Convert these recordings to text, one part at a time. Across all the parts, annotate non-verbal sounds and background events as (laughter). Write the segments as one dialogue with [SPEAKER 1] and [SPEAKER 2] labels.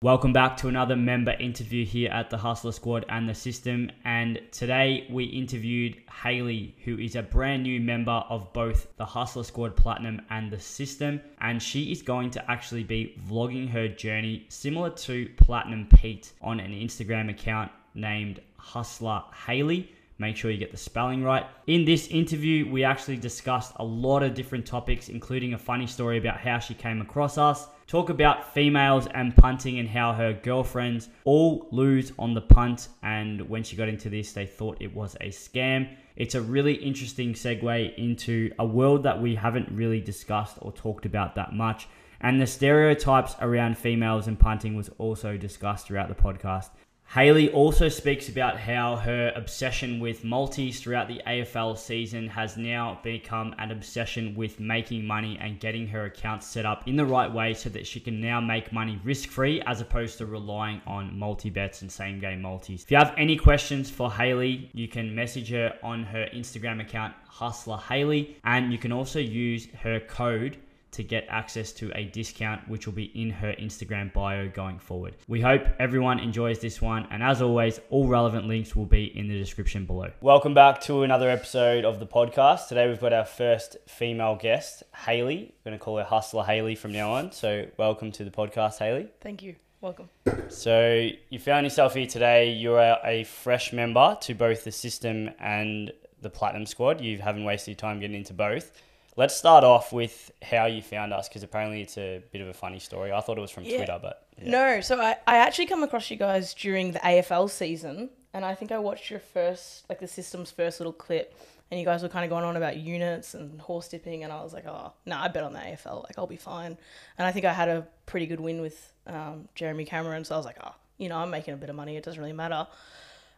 [SPEAKER 1] Welcome back to another member interview here at the Hussla Squad and the System. And today we interviewed Hailie, who is a brand new member of both the Hussla Squad Platinum and the System. And she is going to actually be vlogging her journey similar to Platinum Pete on an Instagram account named Hussla Hailie. Make sure you get the spelling right. In this interview, we actually discussed a lot of different topics, including a funny story about how she came across us talk about females and punting and how her girlfriends all lose on the punt. And when she got into this, they thought it was a scam. It's a really interesting segue into a world that we haven't really discussed or talked about that much. And the stereotypes around females and punting was also discussed throughout the podcast. Hailie also speaks about how her obsession with multis throughout the AFL season has now become an obsession with making money and getting her account set up in the right way so that she can now make money risk free as opposed to relying on multi bets and same game multis. If you have any questions for Hailie, you can message her on her Instagram account, Hussla Hailie, and you can also use her code to get access to a discount, which will be in her Instagram bio going forward. We hope everyone enjoys this one, and as always, all relevant links will be in the description below. Welcome back to another episode of the podcast. Today we've got our first female guest, Hailie. We're going to call her Hussla Hailie from now on. So, welcome to the podcast, Hailie.
[SPEAKER 2] Thank you. Welcome.
[SPEAKER 1] So, you found yourself here today. You're a fresh member to both the system and the Platinum Squad. You haven't wasted your time getting into both. Let's start off with how you found us because apparently it's a bit of a funny story. I thought it was from
[SPEAKER 2] Yeah.
[SPEAKER 1] Twitter, but yeah.
[SPEAKER 2] No, so I, I actually come across you guys during the AFL season, and I think I watched your first, like the system's first little clip, and you guys were kind of going on about units and horse dipping, and I was like, oh, no, I bet on the AFL, like I'll be fine. And I think I had a pretty good win with um, Jeremy Cameron, so I was like, oh, you know, I'm making a bit of money, it doesn't really matter.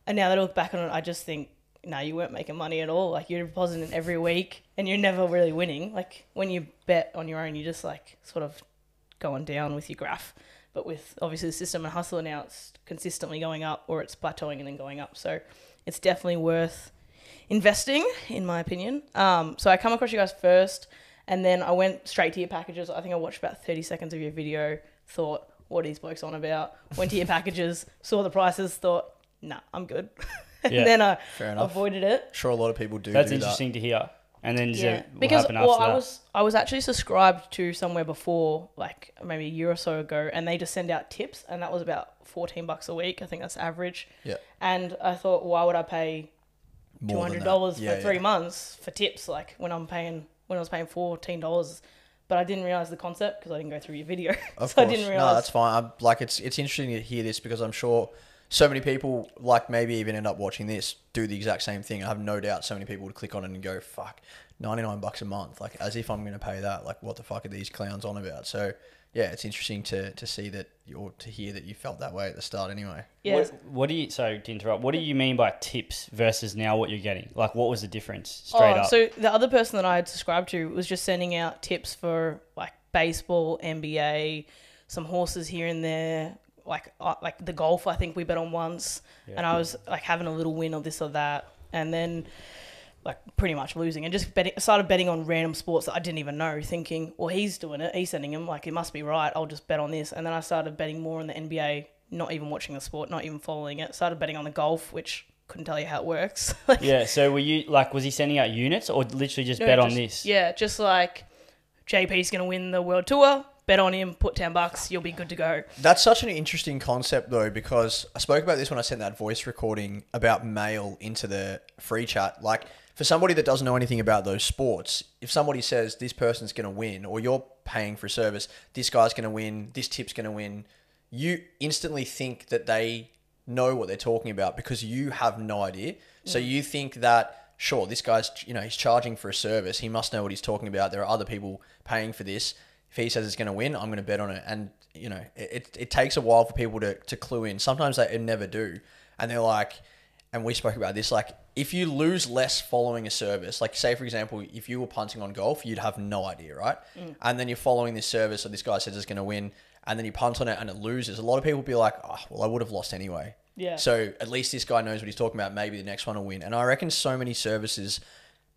[SPEAKER 2] And now that I look back on it, I just think, no, you weren't making money at all. Like you're depositing every week, and you're never really winning. Like when you bet on your own, you're just like sort of going down with your graph. But with obviously the system and Hussla now, it's consistently going up or it's plateauing and then going up. So it's definitely worth investing, in my opinion. Um, so I come across you guys first, and then I went straight to your packages. I think I watched about 30 seconds of your video, thought, what are these blokes on about? Went to your (laughs) packages, saw the prices, thought, nah, I'm good. (laughs) and
[SPEAKER 1] Yeah. (laughs)
[SPEAKER 2] then I
[SPEAKER 3] Fair enough.
[SPEAKER 2] avoided it.
[SPEAKER 3] Sure, a lot of people do.
[SPEAKER 1] that's
[SPEAKER 3] do
[SPEAKER 1] interesting to hear. And then
[SPEAKER 2] Yeah,
[SPEAKER 1] yeah, what
[SPEAKER 2] because
[SPEAKER 1] happened
[SPEAKER 2] well,
[SPEAKER 1] after
[SPEAKER 2] I
[SPEAKER 1] that?
[SPEAKER 2] was I was actually subscribed to somewhere before, like maybe a year or so ago, and they just send out tips, and that was about fourteen bucks a week. I think that's average.
[SPEAKER 3] Yeah.
[SPEAKER 2] And I thought, why would I pay
[SPEAKER 3] More
[SPEAKER 2] two
[SPEAKER 3] than
[SPEAKER 2] hundred
[SPEAKER 3] that.
[SPEAKER 2] dollars
[SPEAKER 3] Yeah,
[SPEAKER 2] for three
[SPEAKER 3] yeah.
[SPEAKER 2] months for tips? Like when I'm paying when I was paying fourteen dollars, but I didn't realize the concept because I didn't go through your video, (laughs)
[SPEAKER 3] Of
[SPEAKER 2] so
[SPEAKER 3] course.
[SPEAKER 2] I didn't
[SPEAKER 3] No, that's fine. I'm, like it's it's interesting to hear this because I'm sure so many people like maybe even end up watching this do the exact same thing. I have no doubt so many people would click on it and go fuck. 99 bucks a month like as if I'm going to pay that like what the fuck are these clowns on about so yeah it's interesting to to see that or to hear that you felt that way at the start anyway
[SPEAKER 2] yeah.
[SPEAKER 1] What, what do you? So to interrupt, what do you mean by tips versus now what you're getting? Like, what was the difference? Straight
[SPEAKER 2] oh,
[SPEAKER 1] up.
[SPEAKER 2] So the other person that I had subscribed to was just sending out tips for like baseball, NBA, some horses here and there, like uh, like the golf. I think we bet on once, and I was like having a little win or this or that, and then like pretty much losing and just betting started betting on random sports that I didn't even know thinking well he's doing it he's sending him like it must be right I'll just bet on this and then I started betting more on the NBA not even watching the sport not even following it started betting on the golf which couldn't tell you how it works (laughs) like
[SPEAKER 1] yeah. So were you like, was he sending out units or literally just
[SPEAKER 2] no,
[SPEAKER 1] bet on this?
[SPEAKER 2] Yeah, just like JP's going to win the world tour. Bet on him, put 10 bucks, you'll be good to go.
[SPEAKER 3] That's such an interesting concept, though, because I spoke about this when I sent that voice recording about mail into the free chat. Like, for somebody that doesn't know anything about those sports, if somebody says this person's going to win, or you're paying for a service, this guy's going to win, this tip's going to win, you instantly think that they know what they're talking about because you have no idea. So mm. you think that sure, this guy's you know he's charging for a service, he must know what he's talking about. There are other people paying for this. If he says it's going to win, I'm going to bet on it. And you know, it, it, takes a while for people to, to clue in. Sometimes they never do, and they're like, and we spoke about this. Like, if you lose less following a service, like say for example, if you were punting on golf, you'd have no idea, right? Mm. And then you're following this service, so this guy says it's going to win, and then you punt on it and it loses. A lot of people be like, oh, well, I would have lost anyway.
[SPEAKER 2] Yeah.
[SPEAKER 3] So at least this guy knows what he's talking about. Maybe the next one will win. And I reckon so many services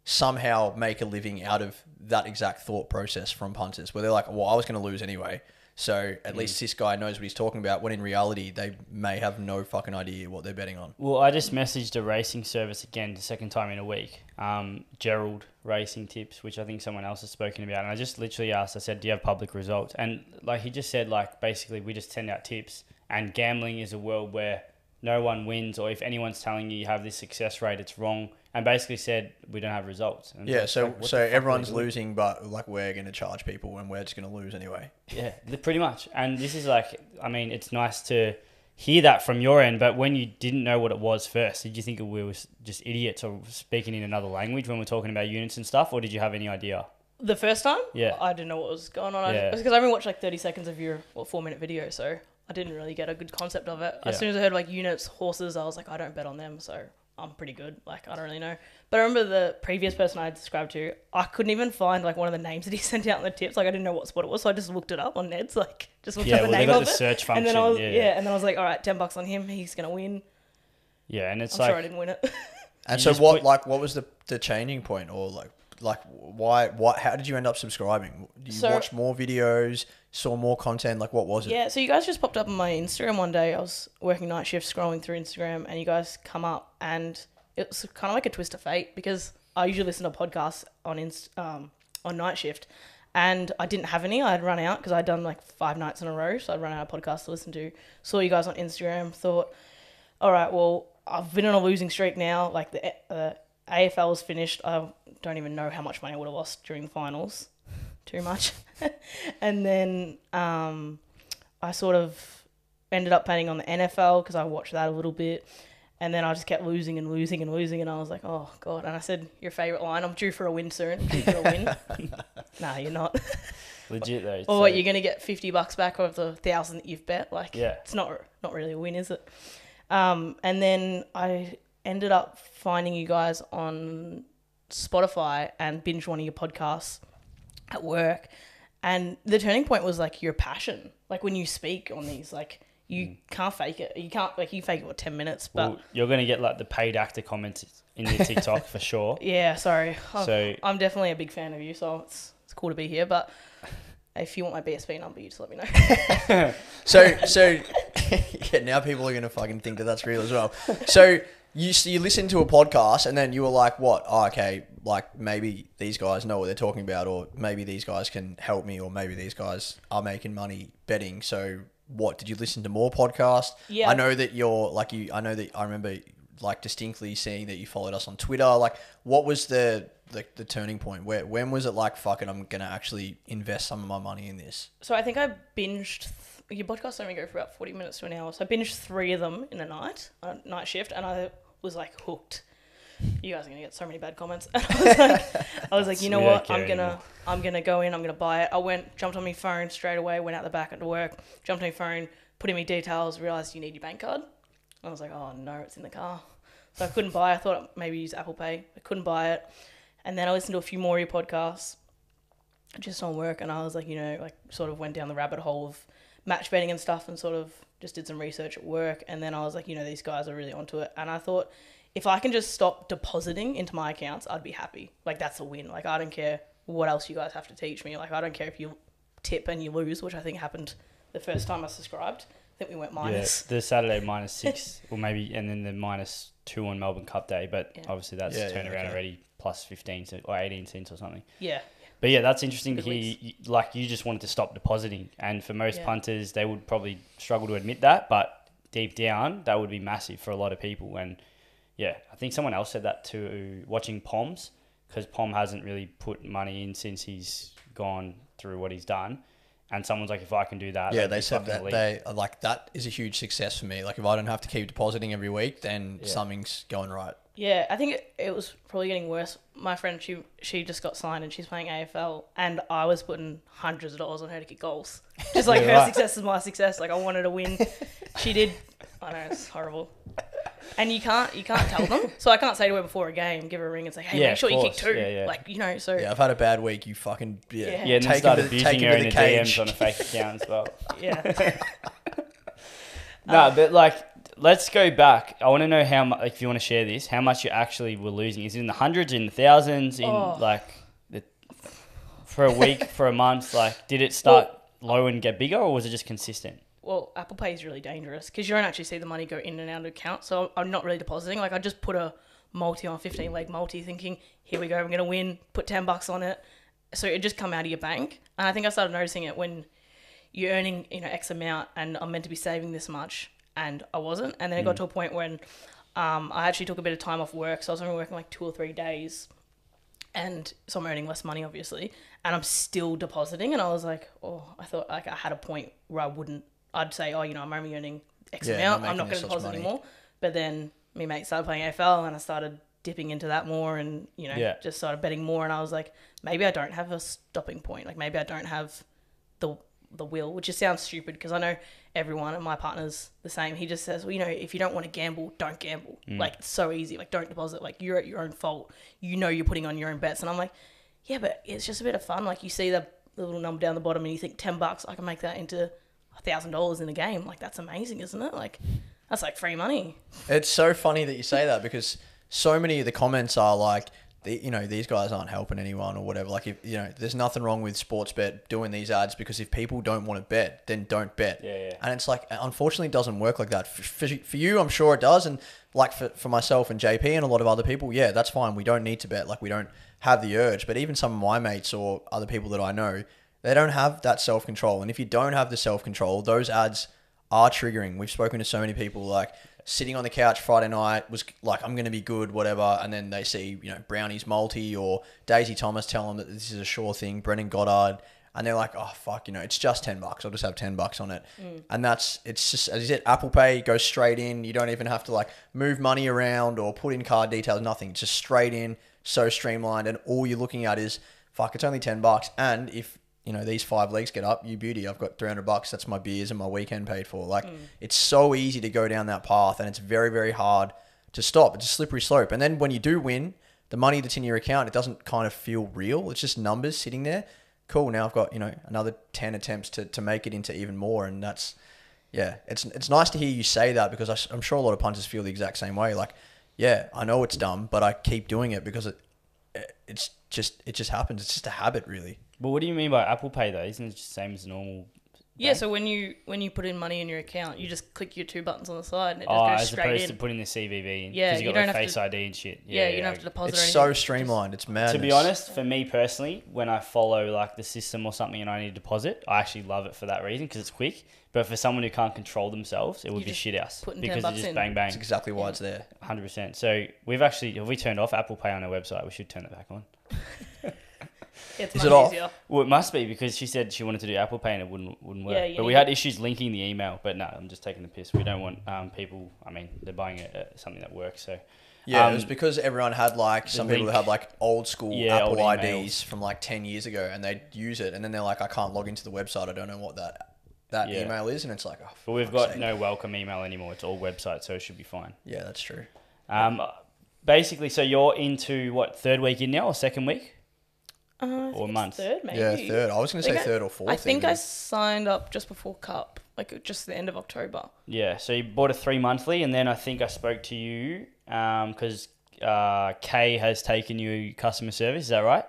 [SPEAKER 3] somehow make a living out of that exact thought process from punters, where they're like, well, I was going to lose anyway. So
[SPEAKER 1] Mm.
[SPEAKER 3] at least this guy knows what he's talking about. When in reality, they may have no fucking idea what they're betting on.
[SPEAKER 1] Well, I just messaged a racing service again, the second time in a week. Um, Gerald Racing Tips, which I think someone else has spoken about, and I just literally asked. I said, "Do you have public results?" And like he just said, like basically we just send out tips, and gambling is a world where no one wins, or if anyone's telling you you have this success rate, it's wrong. And basically said we don't have results. And
[SPEAKER 3] Yeah, so
[SPEAKER 1] like,
[SPEAKER 3] so
[SPEAKER 1] the fuck are we
[SPEAKER 3] everyone's losing, but like we're going to charge people, and we're just going to lose anyway.
[SPEAKER 1] Yeah, pretty much. And this is like, I mean, it's nice to hear that from your end, but when you didn't know what it was first, did you think we were just idiots or speaking in another language when we're talking about units and stuff, or did you have any idea?
[SPEAKER 2] The first time,
[SPEAKER 1] Yeah.
[SPEAKER 2] I didn't know what was going on.
[SPEAKER 1] Yeah.
[SPEAKER 2] I because I only watched like thirty seconds of your what four minute video, so I didn't really get a good concept of it. As soon as I heard like units, horses, I was like, I don't bet on them, so I'm pretty good. Like I don't really know. But I remember the previous person I described to, I couldn't even find like one of the names that he (laughs) sent out in the tips. Like I didn't know what sport it was, so I just looked it up on Ned's. Like just looked
[SPEAKER 1] Yeah,
[SPEAKER 2] up the
[SPEAKER 1] well, they
[SPEAKER 2] name
[SPEAKER 1] got
[SPEAKER 2] of
[SPEAKER 1] the
[SPEAKER 2] it.
[SPEAKER 1] search
[SPEAKER 2] and then
[SPEAKER 1] function,
[SPEAKER 2] I was
[SPEAKER 1] yeah,
[SPEAKER 2] yeah,
[SPEAKER 1] yeah.
[SPEAKER 2] and then I was like, all right, ten bucks on him. He's gonna win.
[SPEAKER 1] Yeah, and it's
[SPEAKER 2] I'm
[SPEAKER 1] like,
[SPEAKER 2] sure I didn't win it. (laughs)
[SPEAKER 3] And so what
[SPEAKER 1] put-
[SPEAKER 3] like what was the the changing point, or like like why what how did you end up subscribing? Do you
[SPEAKER 2] So-
[SPEAKER 3] watched more videos, saw more content. Like what was it?
[SPEAKER 2] Yeah, so you guys just popped up on my Instagram one day. I was working night shift, scrolling through Instagram, and you guys come up, and it was kind of like a twist of fate because I usually listen to podcasts on inst- um, on night shift, and I didn't have any. I'd run out because I'd done like five nights in a row, so I'd run out of podcasts to listen to. Saw you guys on Instagram, thought, all right, well, I've been on a losing streak now. Like the uh, AFL was finished. I don't even know how much money I would have lost during the finals. Too much. (laughs) and then um, I sort of ended up betting on the NFL because I watched that a little bit. And then I just kept losing and losing and losing. And I was like, oh, God. And I said, your favourite line, I'm due for a win soon. Due for a win. (laughs) nah, you're not. (laughs)
[SPEAKER 1] legit though.
[SPEAKER 2] Or
[SPEAKER 1] so-
[SPEAKER 2] what, you're going to get 50 bucks back of the thousand that you've bet? Like,
[SPEAKER 1] Yeah.
[SPEAKER 2] it's not not really a win, is it? Um, and then I ended up finding you guys on Spotify and binge one of your podcasts at work. And the turning point was like your passion. Like when you speak on these, like you mm. can't fake it. You can't like you fake it for ten minutes. But
[SPEAKER 1] well, you're gonna get like the paid actor comments in your TikTok for sure. (laughs)
[SPEAKER 2] yeah, sorry. I'm-
[SPEAKER 1] So-
[SPEAKER 2] I'm definitely a big fan of you, so it's it's cool to be here. But if you want my BSB number, you just let me know. (laughs)
[SPEAKER 3] So so (laughs) yeah, now people are gonna fucking think that that's real as well. So you you listen to a podcast and then you were like, what? Oh, okay, like maybe these guys know what they're talking about, or maybe these guys can help me, or maybe these guys are making money betting. So what? Did you listen to more podcasts?
[SPEAKER 2] Yeah.
[SPEAKER 3] I know that you're like you. I know that I remember like distinctly seeing that you followed us on Twitter. Like, what was the the, the turning point? Where when was it like, fuck it, I'm gonna actually invest some of my money in this?
[SPEAKER 2] So I think I binged. Th- your podcasts only go for about forty minutes to an hour, so I binged three of them in a night, a night shift, and I was like hooked. You guys are gonna get so many bad comments. And (laughs) I was like, I was like, you know what? I'm gonna. I'm gonna go in. I'm gonna buy it. I went, jumped on my phone straight away. Went out the back to work. Jumped on my phone, put in my details. Realized you need your bank card. I was like, oh no, it's in the car. So I couldn't buy. I thought maybe use Apple Pay. I couldn't buy it. And then I listened to a few more of your podcasts just on work and I was like, you know, like sort of went down the rabbit hole of match betting and stuff and sort of just did some research at work and then I was like, you know, these guys are really onto it and I thought if I can just stop depositing into my accounts, I'd be happy. Like that's a win. Like I don't care what else you guys have to teach me. Like I don't care if you tip and you lose, which I think happened the first time I subscribed. I think we went minus.
[SPEAKER 1] Yeah, the Saturday (laughs) minus six, or maybe, and then the minus two on Melbourne Cup Day. But
[SPEAKER 2] Yeah.
[SPEAKER 1] obviously that's
[SPEAKER 3] Yeah, yeah,
[SPEAKER 1] turned around
[SPEAKER 3] okay.
[SPEAKER 1] already, plus fifteen cent or eighteen cents or something.
[SPEAKER 2] Yeah.
[SPEAKER 1] But yeah, that's interesting to hear. You, like you just wanted to stop depositing, and for most
[SPEAKER 2] Yeah.
[SPEAKER 1] punters, they would probably struggle to admit that. But deep down, that would be massive for a lot of people. And yeah, I think someone else said that too. Watching Poms, because Pom hasn't really put money in since he's gone through what he's done. And someone's like, if I can do that,
[SPEAKER 3] Yeah, they said that
[SPEAKER 1] elite.
[SPEAKER 3] they like that is a huge success for me. Like if I don't have to keep depositing every week, then
[SPEAKER 1] Yeah.
[SPEAKER 3] something's going right.
[SPEAKER 2] Yeah, I think it, it was probably getting worse. My friend, she she just got signed and she's playing AFL, and I was putting hundreds of dollars on her to kick goals. Just like her
[SPEAKER 1] right.
[SPEAKER 2] success is my success. Like I wanted to win. she did. I know it's horrible. And you can't you can't tell them. So I can't say to her before a game, give her a ring and say, hey,
[SPEAKER 1] Yeah,
[SPEAKER 2] make sure you kick
[SPEAKER 1] course.
[SPEAKER 2] two.
[SPEAKER 1] Yeah, yeah.
[SPEAKER 2] Like you know, so
[SPEAKER 3] Yeah, I've had a bad week. You fucking yeah.
[SPEAKER 2] Yeah.
[SPEAKER 1] Yeah, and then
[SPEAKER 3] Take
[SPEAKER 1] start
[SPEAKER 3] him to-
[SPEAKER 1] abusing her in the,
[SPEAKER 3] the.
[SPEAKER 1] DMs on a fake account as well. (laughs)
[SPEAKER 2] yeah. (laughs)
[SPEAKER 1] No, but like, let's go back. I want to know how much. If you want to share this, how much you actually were losing? Is it in the hundreds, in the thousands, in
[SPEAKER 2] Oh.
[SPEAKER 1] like the for a week, (laughs) for a month? Like, did it start low and get bigger, or was it just consistent?
[SPEAKER 2] well, Apple Pay is really dangerous because you don't actually see the money go in and out of account. So I'm not really depositing. Like I just put a multi on 15 leg multi, thinking, here we go, I'm gonna win. Put 10 bucks on it, so it just come out of your bank. And I think I started noticing it when you're earning you know X amount, and I'm meant to be saving this much, and I wasn't. And then it got to a point when um, I actually took a bit of time off work, so I was only working like two or three days and so I'm earning less money, obviously, and I'm still depositing. And I was like, oh, I thought like I had a point where I wouldn't. I'd say, oh, you know, I'm only earning X
[SPEAKER 3] Yeah,
[SPEAKER 2] amount.
[SPEAKER 3] not
[SPEAKER 2] I'm not
[SPEAKER 3] making
[SPEAKER 2] going to
[SPEAKER 3] this much
[SPEAKER 2] deposit
[SPEAKER 3] money.
[SPEAKER 2] anymore. But then me mate started playing AFL, and I started dipping into that more, and you know,
[SPEAKER 1] Yeah.
[SPEAKER 2] just started betting more. And I was like, maybe I don't have a stopping point. Like maybe I don't have the the will, which just sounds stupid because I know everyone and my partner's the same. He just says, well, you know, if you don't want to gamble, don't gamble. Mm. Like it's so easy. Like don't deposit. Like you're at your own fault. You know you're putting on your own bets. And I'm like, yeah, but it's just a bit of fun. Like you see the, the little number down the bottom and you think ten bucks, I can make that into a thousand dollars in a game. Like that's amazing, isn't it? Like that's like free money.
[SPEAKER 3] It's so funny that you say that because so many of the comments are like, the, you know, these guys aren't helping anyone or whatever. Like, if you know, there's nothing wrong with Sportsbet doing these ads because if people don't want to bet, then don't bet.
[SPEAKER 1] Yeah, yeah.
[SPEAKER 3] And it's like, unfortunately, it doesn't work like that. For, for, for you, I'm sure it does. And like for, for myself and JP and a lot of other people, yeah, that's fine. We don't need to bet. Like, we don't have the urge. But even some of my mates or other people that I know, they don't have that self control. And if you don't have the self control, those ads are triggering. We've spoken to so many people like sitting on the couch Friday night was like, I'm going to be good, whatever. And then they see, you know, Brownie's multi or Daisy Thomas tell them that this is a sure thing, Brendan Goddard. And they're like, oh, fuck, you know, it's just 10 bucks. I'll just have 10 bucks on it. Mm. And that's, it's just, as you said, Apple Pay goes straight in. You don't even have to like move money around or put in card details, nothing. It's just straight in, so streamlined. And all you're looking at is, fuck, it's only 10 bucks. And if, you know, these five legs get up, you beauty. I've got 300 bucks. That's my beers and my weekend paid for. Like, mm. it's so easy to go down that path and it's very, very hard to stop. It's a slippery slope. And then when you do win, the money that's in your account, it doesn't kind of feel real. It's just numbers sitting there. Cool. Now I've got, you know, another 10 attempts to, to make it into even more. And that's, yeah, it's, it's nice to hear you say that because I, am sure a lot of punters feel the exact same way. Like, yeah, I know it's dumb, but I keep doing it because it, it's just, it just happens. It's just a habit, really.
[SPEAKER 1] But what do you mean by Apple Pay though? Isn't it just the same as normal?
[SPEAKER 2] Yeah,
[SPEAKER 1] bank?
[SPEAKER 2] so when you when you put in money in your account, you just click your two buttons on the side and it just
[SPEAKER 1] Oh,
[SPEAKER 2] goes
[SPEAKER 1] as
[SPEAKER 2] straight
[SPEAKER 1] opposed
[SPEAKER 2] in.
[SPEAKER 1] to putting the CVV in.
[SPEAKER 2] Yeah,
[SPEAKER 1] because you
[SPEAKER 2] you
[SPEAKER 1] got
[SPEAKER 2] don't
[SPEAKER 1] like
[SPEAKER 2] have
[SPEAKER 1] Face
[SPEAKER 2] to-
[SPEAKER 1] ID and shit.
[SPEAKER 2] yeah, you don't have to deposit
[SPEAKER 3] It's
[SPEAKER 2] or anything.
[SPEAKER 3] so streamlined. It's mad.
[SPEAKER 1] To be honest, for me personally, when I follow like the system or something and I need to deposit, I actually love it for that reason because it's quick. But for someone who can't control themselves, it would
[SPEAKER 2] You
[SPEAKER 1] be shit house
[SPEAKER 2] putting 10
[SPEAKER 1] because
[SPEAKER 2] bucks
[SPEAKER 1] it's just
[SPEAKER 2] in.
[SPEAKER 1] bang bang,
[SPEAKER 3] That's exactly why it's there.
[SPEAKER 1] hundred percent. So we've actually have we turned off Apple Pay on our website? We should turn it back on. (laughs)
[SPEAKER 2] It's
[SPEAKER 3] Is it off?
[SPEAKER 2] easier.
[SPEAKER 1] Well, it must be because she said she wanted to do Apple Pay and it wouldn't wouldn't work.
[SPEAKER 2] Yeah, you
[SPEAKER 1] but we had issues linking the email. But no, I'm just taking the piss. We don't want um, people. I mean, they're buying a, a, something that works. So
[SPEAKER 3] Yeah,
[SPEAKER 1] Um,
[SPEAKER 3] it was because everyone had like some people
[SPEAKER 1] link.
[SPEAKER 3] that had like old school
[SPEAKER 1] Yeah,
[SPEAKER 3] Apple
[SPEAKER 1] old
[SPEAKER 3] IDs
[SPEAKER 1] emails.
[SPEAKER 3] from like ten years ago, and they'd use it, and then they're like, I can't log into the website. I don't know what that that
[SPEAKER 1] Yeah.
[SPEAKER 3] email is, and it's like, oh,
[SPEAKER 1] but we've got
[SPEAKER 3] sake.
[SPEAKER 1] no welcome email anymore. It's all website, so it should be fine.
[SPEAKER 3] Yeah, that's true.
[SPEAKER 1] Um, basically, so you're into what third week in now or second week?
[SPEAKER 2] Uh,
[SPEAKER 1] Or
[SPEAKER 2] it's
[SPEAKER 1] month.
[SPEAKER 2] Third, maybe.
[SPEAKER 3] Yeah, third. I was gonna say
[SPEAKER 2] think I-
[SPEAKER 3] third or fourth.
[SPEAKER 2] I think I signed up just before Cup, like just the end of October.
[SPEAKER 1] Yeah, so you bought a three monthly, and then I think I spoke to you because uh, Kay has taken you customer service. Is that right?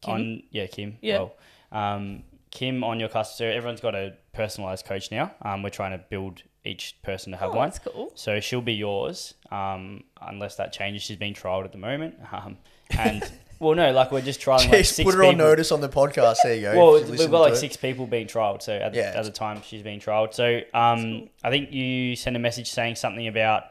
[SPEAKER 2] Kim?
[SPEAKER 1] On yeah, Kim.
[SPEAKER 2] Yeah.
[SPEAKER 1] Well, um, Kim on your customer service. Everyone's got a personalized coach now. Um, we're trying to build each person to have
[SPEAKER 2] oh,
[SPEAKER 1] one.
[SPEAKER 2] that's cool.
[SPEAKER 1] So she'll be yours, um, unless that changes. She's being trialed at the moment, um, and (laughs) well, no, like we're just trialing like
[SPEAKER 3] Jeez,
[SPEAKER 1] six
[SPEAKER 3] put her
[SPEAKER 1] people.
[SPEAKER 3] on notice on the podcast. There you go.
[SPEAKER 1] Well,
[SPEAKER 3] if you
[SPEAKER 1] we've
[SPEAKER 3] listen
[SPEAKER 1] got like
[SPEAKER 3] it.
[SPEAKER 1] six people being trialed. So at,
[SPEAKER 3] Yeah.
[SPEAKER 1] at the time she's being trialed. So um, I think you sent a message saying something about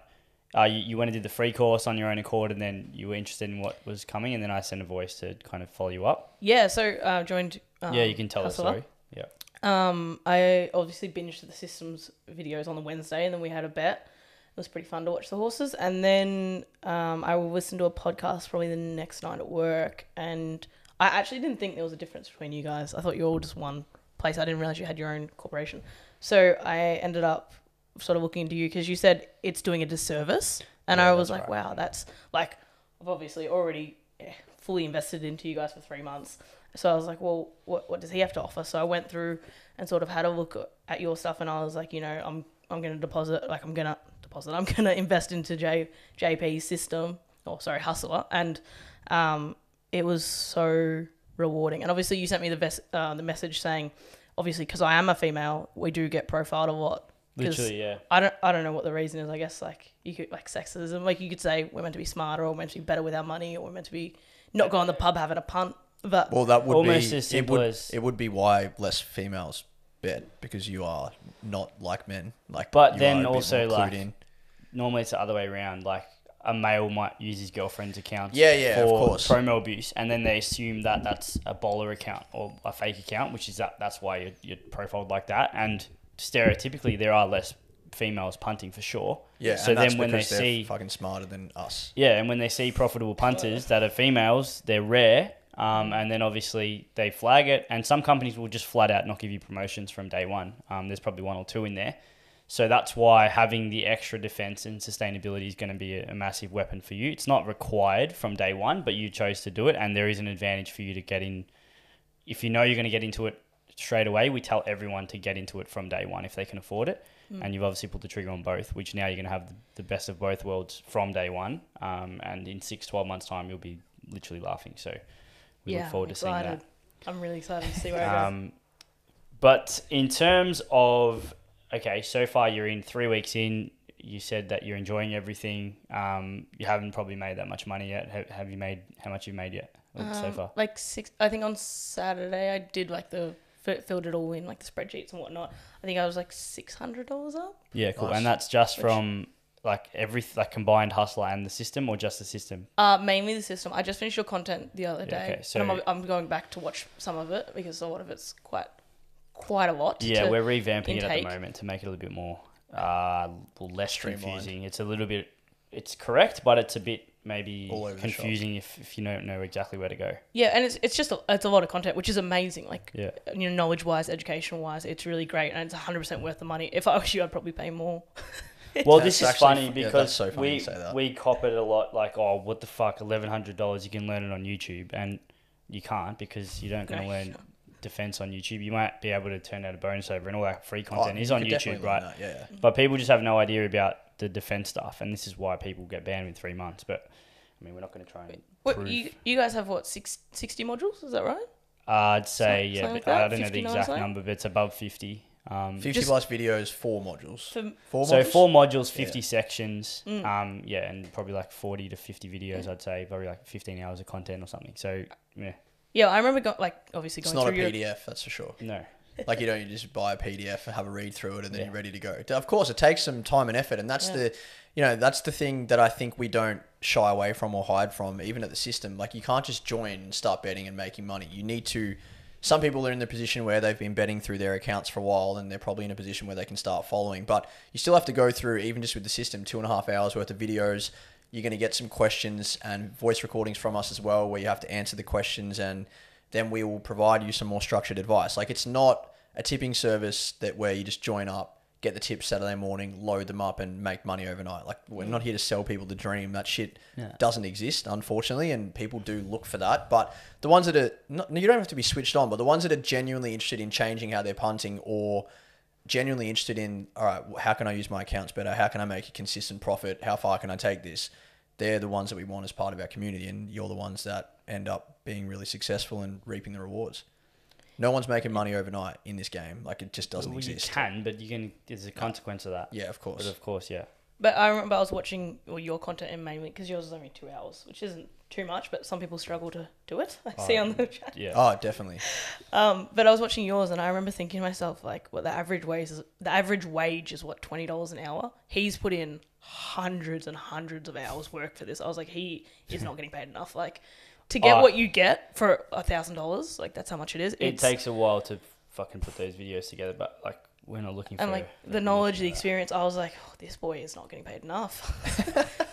[SPEAKER 1] uh, you, you went and did the free course on your own accord, and then you were interested in what was coming, and then I sent a voice to kind of follow you up.
[SPEAKER 2] Yeah, so uh, joined. Um,
[SPEAKER 1] yeah, you can tell the
[SPEAKER 2] Hussla.
[SPEAKER 1] story. Yeah.
[SPEAKER 2] Um, I obviously binged the systems videos on the Wednesday, and then we had a bet. It was pretty fun to watch the horses, and then um, I will listen to a podcast probably the next night at work. And I actually didn't think there was a difference between you guys. I thought you were all just one place. I didn't realize you had your own corporation. So I ended up sort of looking into you because you said it's doing a disservice, and
[SPEAKER 1] Yeah,
[SPEAKER 2] I was like,
[SPEAKER 1] right.
[SPEAKER 2] wow, that's like I've obviously already eh, fully invested into you guys for three months. So I was like, well, what, what does he have to offer? So I went through and sort of had a look at your stuff, and I was like, you know, I'm I'm gonna deposit, like I'm gonna deposit, I'm (laughs) gonna invest into J JP's system, or sorry, Hussla, and um, it was so rewarding. And obviously, you sent me the ves- uh, the message saying, obviously because I am a female, we do get profiled a lot. 'Cause
[SPEAKER 1] Literally, yeah.
[SPEAKER 2] I don't I don't know what the reason is. I guess like you could like sexism. Like you could say we're meant to be smarter or we're meant to be better with our money or we're meant to be not go on the pub having a punt. But
[SPEAKER 3] Well, that would
[SPEAKER 1] Almost
[SPEAKER 3] be
[SPEAKER 1] as
[SPEAKER 3] it
[SPEAKER 1] simple
[SPEAKER 3] would,
[SPEAKER 1] as-
[SPEAKER 3] it would be why less females bet because you are not like men. Like,
[SPEAKER 1] But
[SPEAKER 3] you
[SPEAKER 1] then
[SPEAKER 3] are a
[SPEAKER 1] also,
[SPEAKER 3] more
[SPEAKER 1] like,
[SPEAKER 3] in.
[SPEAKER 1] Normally, it's the other way around. Like a male might use his girlfriend's account.
[SPEAKER 3] Yeah, yeah, of
[SPEAKER 1] for
[SPEAKER 3] course.
[SPEAKER 1] promo abuse, and then they assume that that's a bowler account or a fake account, which is that that's why you're, you're profiled like that. And stereotypically, there are less females punting for sure.
[SPEAKER 3] yeah.
[SPEAKER 1] So then when they see
[SPEAKER 3] fucking smarter than us.
[SPEAKER 1] Yeah, and when they see profitable punters that are females, they're rare. Um, and then obviously they flag it, and some companies will just flat out not give you promotions from day one. Um, there's probably one or two in there. So that's why having the extra defense and sustainability is going to be a, massive weapon for you. It's not required from day one, but you chose to do it, and there is an advantage for you to get in. If you know you're going to get into it straight away, we tell everyone to get into it from day one if they can afford it. And you've obviously pulled the trigger on both, which now you're going to have the, best of both worlds from day one. Um, and in six, 12 months' time, you'll be literally laughing. So we
[SPEAKER 2] yeah,
[SPEAKER 1] look forward
[SPEAKER 2] I'm
[SPEAKER 1] to seeing that.
[SPEAKER 2] I'm really excited to see where I go.
[SPEAKER 1] Um, but in terms of okay, so far you're in three weeks in. You said that you're enjoying everything. Um, you haven't probably made that much money yet. Have, have you made how much you've made yet so
[SPEAKER 2] Um,
[SPEAKER 1] far?
[SPEAKER 2] Like six. I think on Saturday I did like the filled it all in like the spreadsheets and whatnot. I think I was like six hundred dollars up.
[SPEAKER 1] Yeah, cool.
[SPEAKER 3] Nice.
[SPEAKER 1] And that's just
[SPEAKER 2] Which-
[SPEAKER 1] from like every like combined Hussla and the system, or just the system.
[SPEAKER 2] Uh, mainly the system. I just finished your content the other
[SPEAKER 1] Yeah,
[SPEAKER 2] day,
[SPEAKER 1] okay, so-
[SPEAKER 2] I'm, I'm going back to watch some of it because a lot of it's quite quite a lot.
[SPEAKER 1] Yeah,
[SPEAKER 2] to-
[SPEAKER 1] we're revamping it at the moment to make it a little bit more uh, less confusing. It's a little bit, it's correct, but it's a bit maybe
[SPEAKER 3] All over the shop.
[SPEAKER 1] confusing if, if you don't know exactly where to go.
[SPEAKER 2] yeah, and it's it's just a, it's a lot of content, which is amazing. Like
[SPEAKER 1] Yeah.
[SPEAKER 2] you know, knowledge wise, educational wise, it's really great, and it's 100 percent worth the money. If I was you, I'd probably pay more. (laughs)
[SPEAKER 1] Well,
[SPEAKER 3] That's
[SPEAKER 1] this is
[SPEAKER 3] actually
[SPEAKER 1] funny
[SPEAKER 3] fu- yeah,
[SPEAKER 1] because
[SPEAKER 3] so funny
[SPEAKER 1] we
[SPEAKER 3] say that.
[SPEAKER 1] we cop it a lot. Like, oh, what the fuck, eleven hundred dollars? You can learn it on YouTube, and you can't because you don't going to
[SPEAKER 2] No,
[SPEAKER 1] learn
[SPEAKER 2] sure.
[SPEAKER 1] Defense on YouTube. You might be able to turn out a bonus over, and all that free
[SPEAKER 3] Oh,
[SPEAKER 1] content is
[SPEAKER 3] you
[SPEAKER 1] on YouTube, right?
[SPEAKER 3] that, Yeah, yeah.
[SPEAKER 1] But people just have no idea about the defense stuff, and this is why people get banned in three months. But I mean, we're not going to try and
[SPEAKER 2] What you you guys have what six, 60 modules? Is that right?
[SPEAKER 1] Uh, I'd say
[SPEAKER 2] Something
[SPEAKER 1] yeah,
[SPEAKER 2] like
[SPEAKER 1] but I don't know the exact
[SPEAKER 2] something?
[SPEAKER 1] number, but it's above fifty. Um,
[SPEAKER 3] 50
[SPEAKER 2] Just-
[SPEAKER 3] plus videos, four modules.
[SPEAKER 2] For,
[SPEAKER 3] Four
[SPEAKER 1] so
[SPEAKER 3] modules?
[SPEAKER 1] four modules, fifty
[SPEAKER 3] Yeah.
[SPEAKER 1] sections.
[SPEAKER 2] Mm.
[SPEAKER 1] Um, yeah, and probably like forty to fifty videos. I'd say probably like fifteen hours of content or something. So yeah,
[SPEAKER 2] yeah, I remember go, like obviously
[SPEAKER 3] It's
[SPEAKER 2] going
[SPEAKER 3] not a
[SPEAKER 2] through your
[SPEAKER 3] PDF, that's for sure.
[SPEAKER 1] no, (laughs)
[SPEAKER 3] Like you don't you just buy a PDF and have a read through it and then
[SPEAKER 1] Yeah.
[SPEAKER 3] you're ready to go. Of course, it takes some time and effort, and that's
[SPEAKER 2] Yeah.
[SPEAKER 3] the, you know, that's the thing that I think we don't shy away from or hide from, even at the system. Like you can't just join and start betting and making money. You need to. Some people are in the position where they've been betting through their accounts for a while, and they're probably in a position where they can start following. But you still have to go through, even just with the system, two and a half hours worth of videos. You're going to get some questions and voice recordings from us as well, where you have to answer the questions and then we will provide you some more structured advice. Like it's not a tipping service that where you just join up, get the tips Saturday morning, load them up, and make money overnight. Like we're not here to sell people the dream. That shit
[SPEAKER 1] Yeah.
[SPEAKER 3] doesn't exist, unfortunately, and people do look for that. But the ones that are not, you don't have to be switched on, but the ones that are genuinely interested in changing how they're punting or genuinely interested in all right how can i use my accounts better? How can i make a consistent profit? How far can i take this? They're the ones that we want as part of our community and you're the ones that end up being really successful and reaping the rewards. No one's making money overnight in this game. Like it just doesn't
[SPEAKER 1] well, you
[SPEAKER 3] exist.
[SPEAKER 1] can, but you can. There's a consequence of that.
[SPEAKER 3] yeah of
[SPEAKER 1] But
[SPEAKER 3] course
[SPEAKER 1] of course, yeah.
[SPEAKER 2] But I remember I was watching well, your content in mainly because yours is only two hours, which isn't too much, but some people struggle to do it. (laughs) I see
[SPEAKER 1] Oh,
[SPEAKER 2] on the chat.
[SPEAKER 1] Yeah.
[SPEAKER 3] oh definitely
[SPEAKER 2] Um, but I was watching yours, and I remember thinking to myself, like, what the average wage is? The average wage is what twenty dollars an hour. He's put in hundreds and hundreds of hours work for this. I was like, he is not getting paid enough. Like, to get
[SPEAKER 1] Oh.
[SPEAKER 2] what you get for a thousand dollars, like that's how much it is.
[SPEAKER 1] it
[SPEAKER 2] It's-
[SPEAKER 1] takes a while to fucking put those videos together, but like we're not looking for
[SPEAKER 2] and like the
[SPEAKER 1] recognition
[SPEAKER 2] knowledge,
[SPEAKER 1] for
[SPEAKER 2] the
[SPEAKER 1] that.
[SPEAKER 2] experience. I was like, oh, this boy is not getting paid enough. (laughs) (laughs)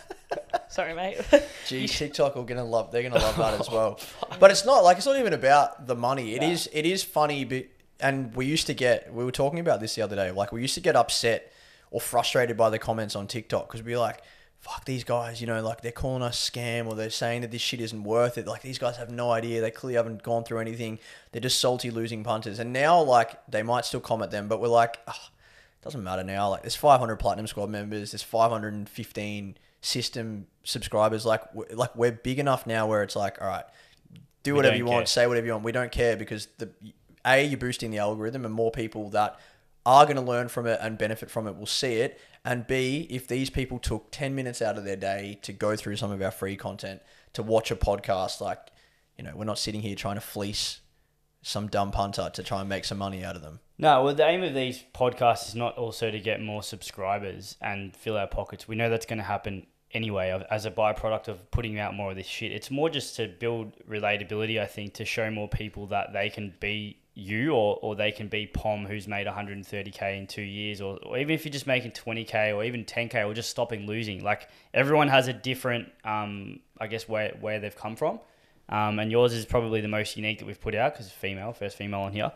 [SPEAKER 2] Sorry, mate. (laughs)
[SPEAKER 3] Gee, TikTok are gonna love. They're gonna love that as (laughs) well. But it's not like it's not even about the money. It
[SPEAKER 1] Yeah.
[SPEAKER 3] is. It is funny. But, and we used to get. We were talking about this the other day. Like we used to get upset or frustrated by the comments on TikTok because we were like, "Fuck these guys!" You know, like they're calling us scam or they're saying that this shit isn't worth it. Like these guys have no idea. They clearly haven't gone through anything. They're just salty losing punters. And now, like they might still comment them, but we're like. "Ah, doesn't matter now. Like there's 500 platinum squad members. There's 515 system subscribers. Like like we're big enough now where it's like, all right, do whatever you
[SPEAKER 1] care.
[SPEAKER 3] want, say whatever you want. We don't care because the a you're boosting the algorithm, and more people that are going to learn from it and benefit from it will see it. And B, if these people took ten minutes out of their day to go through some of our free content, to watch a podcast, like you know, we're not sitting here trying to fleece some dumb punter to try and make some money out of them.
[SPEAKER 1] No, well, the aim of these podcasts is not also to get more subscribers and fill our pockets. We know that's going to happen anyway as a byproduct of putting out more of this shit. It's more just to build relatability, I think, to show more people that they can be you or, or they can be Pom who's made 130k in two years or, or even if you're just making 20k or even 10k or just stopping losing. Like everyone has a different, um, I guess, where, where they've come from. Um, and yours is probably the most unique that we've put out because female, first female on here.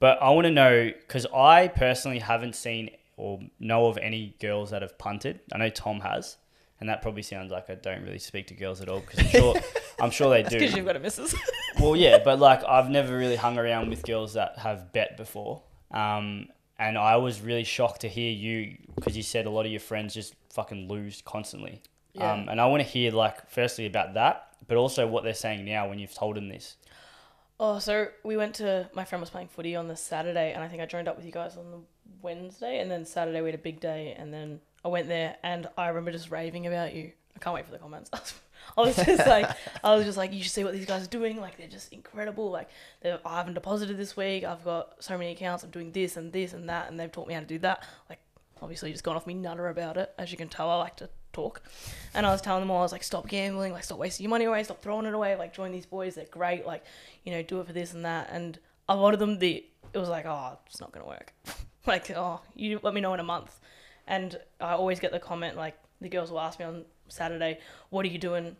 [SPEAKER 1] But I want to know because I personally haven't seen or know of any girls that have punted. I know Tom has, and that probably sounds like I don't really speak to girls at all because I'm sure (laughs) I'm sure they do.
[SPEAKER 2] Because you've got a missus. (laughs)
[SPEAKER 1] Well, yeah, but like I've never really hung around with girls that have bet before, um, and I was really shocked to hear you because you said a lot of your friends just fucking lose constantly.
[SPEAKER 2] Yeah.
[SPEAKER 1] Um, and I want to hear like firstly about that, but also what they're saying now when you've told them this.
[SPEAKER 2] Oh, so we went to my friend was playing footy on the Saturday, and I think I joined up with you guys on the Wednesday, and then Saturday we had a big day, and then I went there, and I remember just raving about you. I can't wait for the comments. (laughs) I was just like, I was just like, you should see what these guys are doing. Like they're just incredible. Like I haven't deposited this week. I've got so many accounts. I'm doing this and this and that, and they've taught me how to do that. Like obviously just gone off me nutter about it. As you can tell, I like to talk. And I was telling them all, I was like, stop gambling, like stop wasting your money away, stop throwing it away, like join these boys, they're great, like, you know, do it for this and that. And a lot of them, the it was like, oh, it's not gonna work. (laughs) like, oh, you let me know in a month. And I always get the comment like the girls will ask me on Saturday, what are you doing?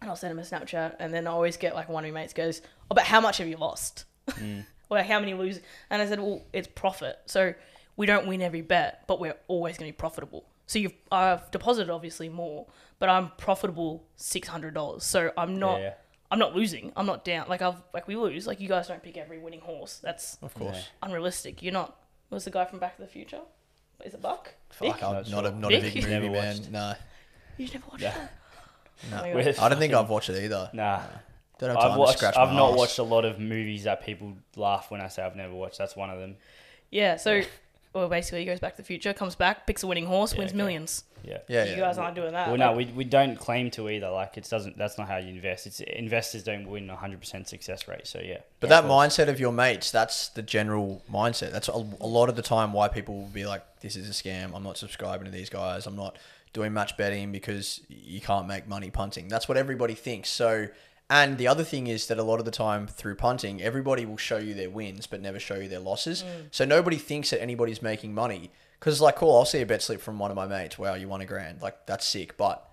[SPEAKER 2] And I'll send them a Snapchat, and then I always get like one of my mates goes, oh, but how much have you lost? Mm. (laughs) or how many lose? And I said, well, it's profit. So we don't win every bet, but we're always going to be profitable. So you've I've deposited obviously more, but I'm profitable six hundred dollars. So I'm not
[SPEAKER 1] Yeah.
[SPEAKER 2] I'm not losing. I'm not down. Like I've like we lose. Like you guys don't pick every winning horse. That's
[SPEAKER 3] Of course.
[SPEAKER 2] Unrealistic. You're not. Was the guy from Back to the Future? Is it Buck?
[SPEAKER 3] Fuck, I'm
[SPEAKER 1] Not
[SPEAKER 3] not a not a
[SPEAKER 2] Vic?
[SPEAKER 3] big movie
[SPEAKER 1] Never
[SPEAKER 3] man.
[SPEAKER 1] watched.
[SPEAKER 3] No,
[SPEAKER 2] You've never watched
[SPEAKER 1] Yeah.
[SPEAKER 2] that?
[SPEAKER 3] no.
[SPEAKER 2] Oh my God.
[SPEAKER 3] I don't think I've watched it either.
[SPEAKER 1] Nah.
[SPEAKER 3] Don't have time
[SPEAKER 1] I've
[SPEAKER 3] to
[SPEAKER 1] watched.
[SPEAKER 3] scratch
[SPEAKER 1] I've not
[SPEAKER 3] arse.
[SPEAKER 1] watched a lot of movies that people laugh when I say I've never watched. That's one of them.
[SPEAKER 2] Yeah. So well, basically, he goes Back to the Future, comes back, picks a winning horse,
[SPEAKER 1] Yeah,
[SPEAKER 2] wins
[SPEAKER 1] okay.
[SPEAKER 2] millions.
[SPEAKER 1] Yeah.
[SPEAKER 3] Yeah,
[SPEAKER 2] you
[SPEAKER 3] yeah.
[SPEAKER 2] guys aren't doing that.
[SPEAKER 1] Well, no, we, we don't claim to either. Like it doesn't. That's not how you invest. It's investors don't win a hundred percent success rate. So yeah.
[SPEAKER 3] But
[SPEAKER 1] Yeah,
[SPEAKER 3] that
[SPEAKER 1] of
[SPEAKER 3] mindset of your mates, that's the general mindset. That's a, a lot of the time why people will be like, this is a scam. I'm not subscribing to these guys. I'm not doing match betting because you can't make money punting. That's what everybody thinks. So, and the other thing is that a lot of the time through punting, everybody will show you their wins but never show you their losses. Mm. So nobody thinks that anybody's making money. Because, like, cool, I'll see a bet slip from one of my mates. Wow, you won a grand. Like, that's sick. But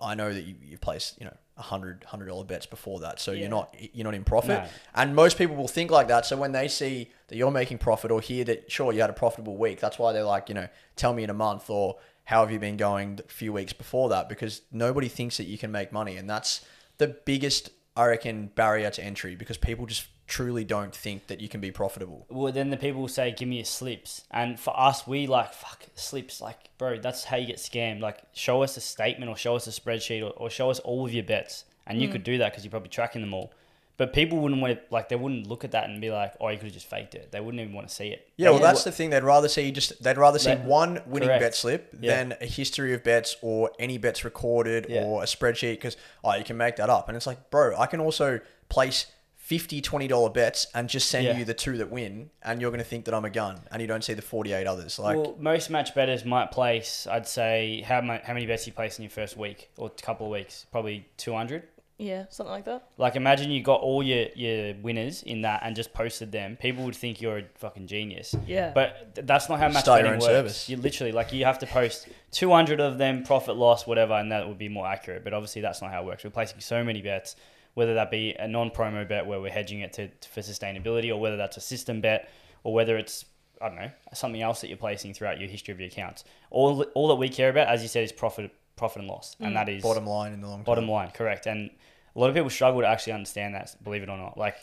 [SPEAKER 3] I know that you, you've placed, you know, a hundred hundred dollar bets before that, so
[SPEAKER 2] Yeah.
[SPEAKER 3] you're not you're not in profit.
[SPEAKER 1] No.
[SPEAKER 3] And most people will think like that. So when they see that you're making profit or hear that sure you had a profitable week, that's why they're like, you know, tell me in a month or how have you been going a few weeks before that? Because nobody thinks that you can make money, and that's the biggest I reckon barrier to entry because people just truly don't think that you can be profitable.
[SPEAKER 1] Well, then the people will say, "Give me your slips," and for us, we like fuck slips. Like, bro, that's how you get scammed. Like, show us a statement or show us a spreadsheet or, or show us all of your bets, and you hmm. could do that because you're probably tracking them all. But people wouldn't want to, like, they wouldn't look at that and be like, "Oh, you could have just faked it." They wouldn't even want to see it.
[SPEAKER 3] Yeah, well,
[SPEAKER 1] They-
[SPEAKER 3] that's the thing. They'd rather see just they'd rather see
[SPEAKER 1] That-
[SPEAKER 3] one winning
[SPEAKER 1] correct.
[SPEAKER 3] bet slip
[SPEAKER 1] Yeah.
[SPEAKER 3] than a history of bets or any bets recorded
[SPEAKER 1] Yeah.
[SPEAKER 3] or a spreadsheet because oh, you can make that up. And it's like, bro, I can also place 50 20 dollar bets and just send
[SPEAKER 1] Yeah.
[SPEAKER 3] you the two that win, and you're going to think that I'm a gun, and you don't see the 48 others. Like,
[SPEAKER 1] well, most match betters might place. I'd say how much, how many bets you place in your first week or couple of weeks? Probably two hundred.
[SPEAKER 2] yeah, something like that.
[SPEAKER 1] Like imagine you got all your, your winners in that and just posted them. People would think you're a fucking genius.
[SPEAKER 2] Yeah.
[SPEAKER 1] But th- that's not how match
[SPEAKER 3] Start your
[SPEAKER 1] betting
[SPEAKER 3] own
[SPEAKER 1] works.
[SPEAKER 3] service.
[SPEAKER 1] You literally like you have to post 200 of them, profit loss, whatever, and that would be more accurate. But obviously that's not how it works. We're placing so many bets, whether that be a non-promo bet where we're hedging it to, for sustainability, or whether that's a system bet, or whether it's I don't know something else that you're placing throughout your history of your accounts. All all that we care about, as you said, is profit profit and loss, and mm. that is
[SPEAKER 3] bottom line in the long term.
[SPEAKER 1] bottom line correct and a lot of people struggle to actually understand that believe it or not like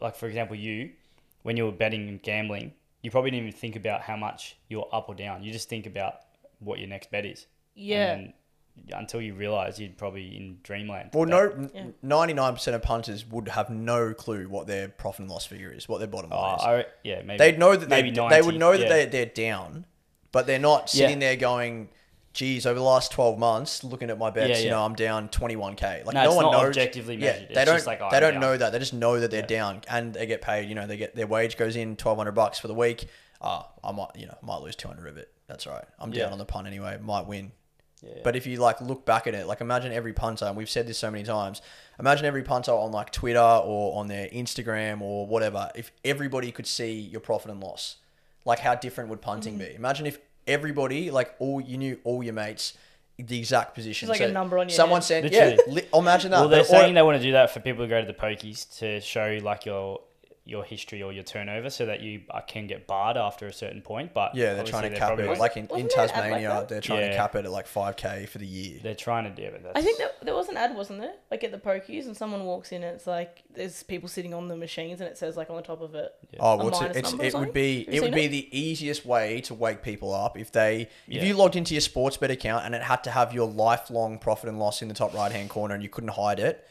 [SPEAKER 1] like for example you when you were betting and gambling you probably didn't even think about how much you're up or down you just think about what your next bet is
[SPEAKER 2] Yeah.
[SPEAKER 1] and then until you realize you're probably in dreamland.
[SPEAKER 3] Well,
[SPEAKER 1] But-
[SPEAKER 3] no, ninety nine percent of punters would have no clue what their profit and loss figure is, what their bottom
[SPEAKER 1] Oh,
[SPEAKER 3] line is.
[SPEAKER 1] I, yeah, maybe
[SPEAKER 3] They'd know that they
[SPEAKER 1] maybe
[SPEAKER 3] they would
[SPEAKER 1] 90,
[SPEAKER 3] know that
[SPEAKER 1] yeah.
[SPEAKER 3] they're they're down, but they're not sitting
[SPEAKER 1] Yeah.
[SPEAKER 3] there going, "Geez, over the last twelve months, looking at my bets,
[SPEAKER 1] Yeah,
[SPEAKER 3] you know, I'm down twenty one k." Like
[SPEAKER 1] No,
[SPEAKER 3] no
[SPEAKER 1] it's
[SPEAKER 3] one
[SPEAKER 1] not
[SPEAKER 3] knows
[SPEAKER 1] objectively
[SPEAKER 3] Yeah, they
[SPEAKER 1] It's
[SPEAKER 3] don't.
[SPEAKER 1] just like, oh,
[SPEAKER 3] they
[SPEAKER 1] I'm
[SPEAKER 3] don't
[SPEAKER 1] down.
[SPEAKER 3] know that. They just know that they're
[SPEAKER 1] Yeah.
[SPEAKER 3] down, and they get paid. You know, they get their wage goes in twelve hundred bucks for the week. Ah, I might, you know, might lose two hundred of it. That's all right. I'm down
[SPEAKER 1] Yeah.
[SPEAKER 3] on the punt anyway. Might win.
[SPEAKER 1] Yeah.
[SPEAKER 3] But if you like look back at it, like imagine every punter, and we've said this so many times, imagine every punter on like Twitter or on their Instagram or whatever, if everybody could see your profit and loss, like how different would punting mm-hmm. be? Imagine if everybody, like all you knew, all your mates, the exact position.
[SPEAKER 2] Just like a number on your
[SPEAKER 3] Someone
[SPEAKER 2] head.
[SPEAKER 3] said, yeah, li- imagine that.
[SPEAKER 1] well, they're
[SPEAKER 3] but all-
[SPEAKER 1] saying they want to do that for people who go to the pokies to show like your your history or your turnover, so that you uh, can get barred after a certain point. But
[SPEAKER 3] yeah, they're trying to
[SPEAKER 1] they're
[SPEAKER 3] cap it. Like in, in
[SPEAKER 2] Wasn't there an ad like
[SPEAKER 3] Tasmania, they're trying to cap it at like 5k for the year.
[SPEAKER 1] they're trying to do it. That's,
[SPEAKER 2] I think there, there was an ad, wasn't there? Like at the pokies, and someone walks in, and it's like there's people sitting on the machines, and it says like on the top of it.
[SPEAKER 3] Oh,
[SPEAKER 2] A
[SPEAKER 3] well, it's,
[SPEAKER 2] minus
[SPEAKER 3] it's,
[SPEAKER 2] number or
[SPEAKER 3] it would be it would be
[SPEAKER 2] it?
[SPEAKER 3] the easiest way to wake people up if they
[SPEAKER 1] Yeah.
[SPEAKER 3] if you logged into your Sportsbet account and it had to have your lifelong profit and loss in the top right hand corner and you couldn't hide it.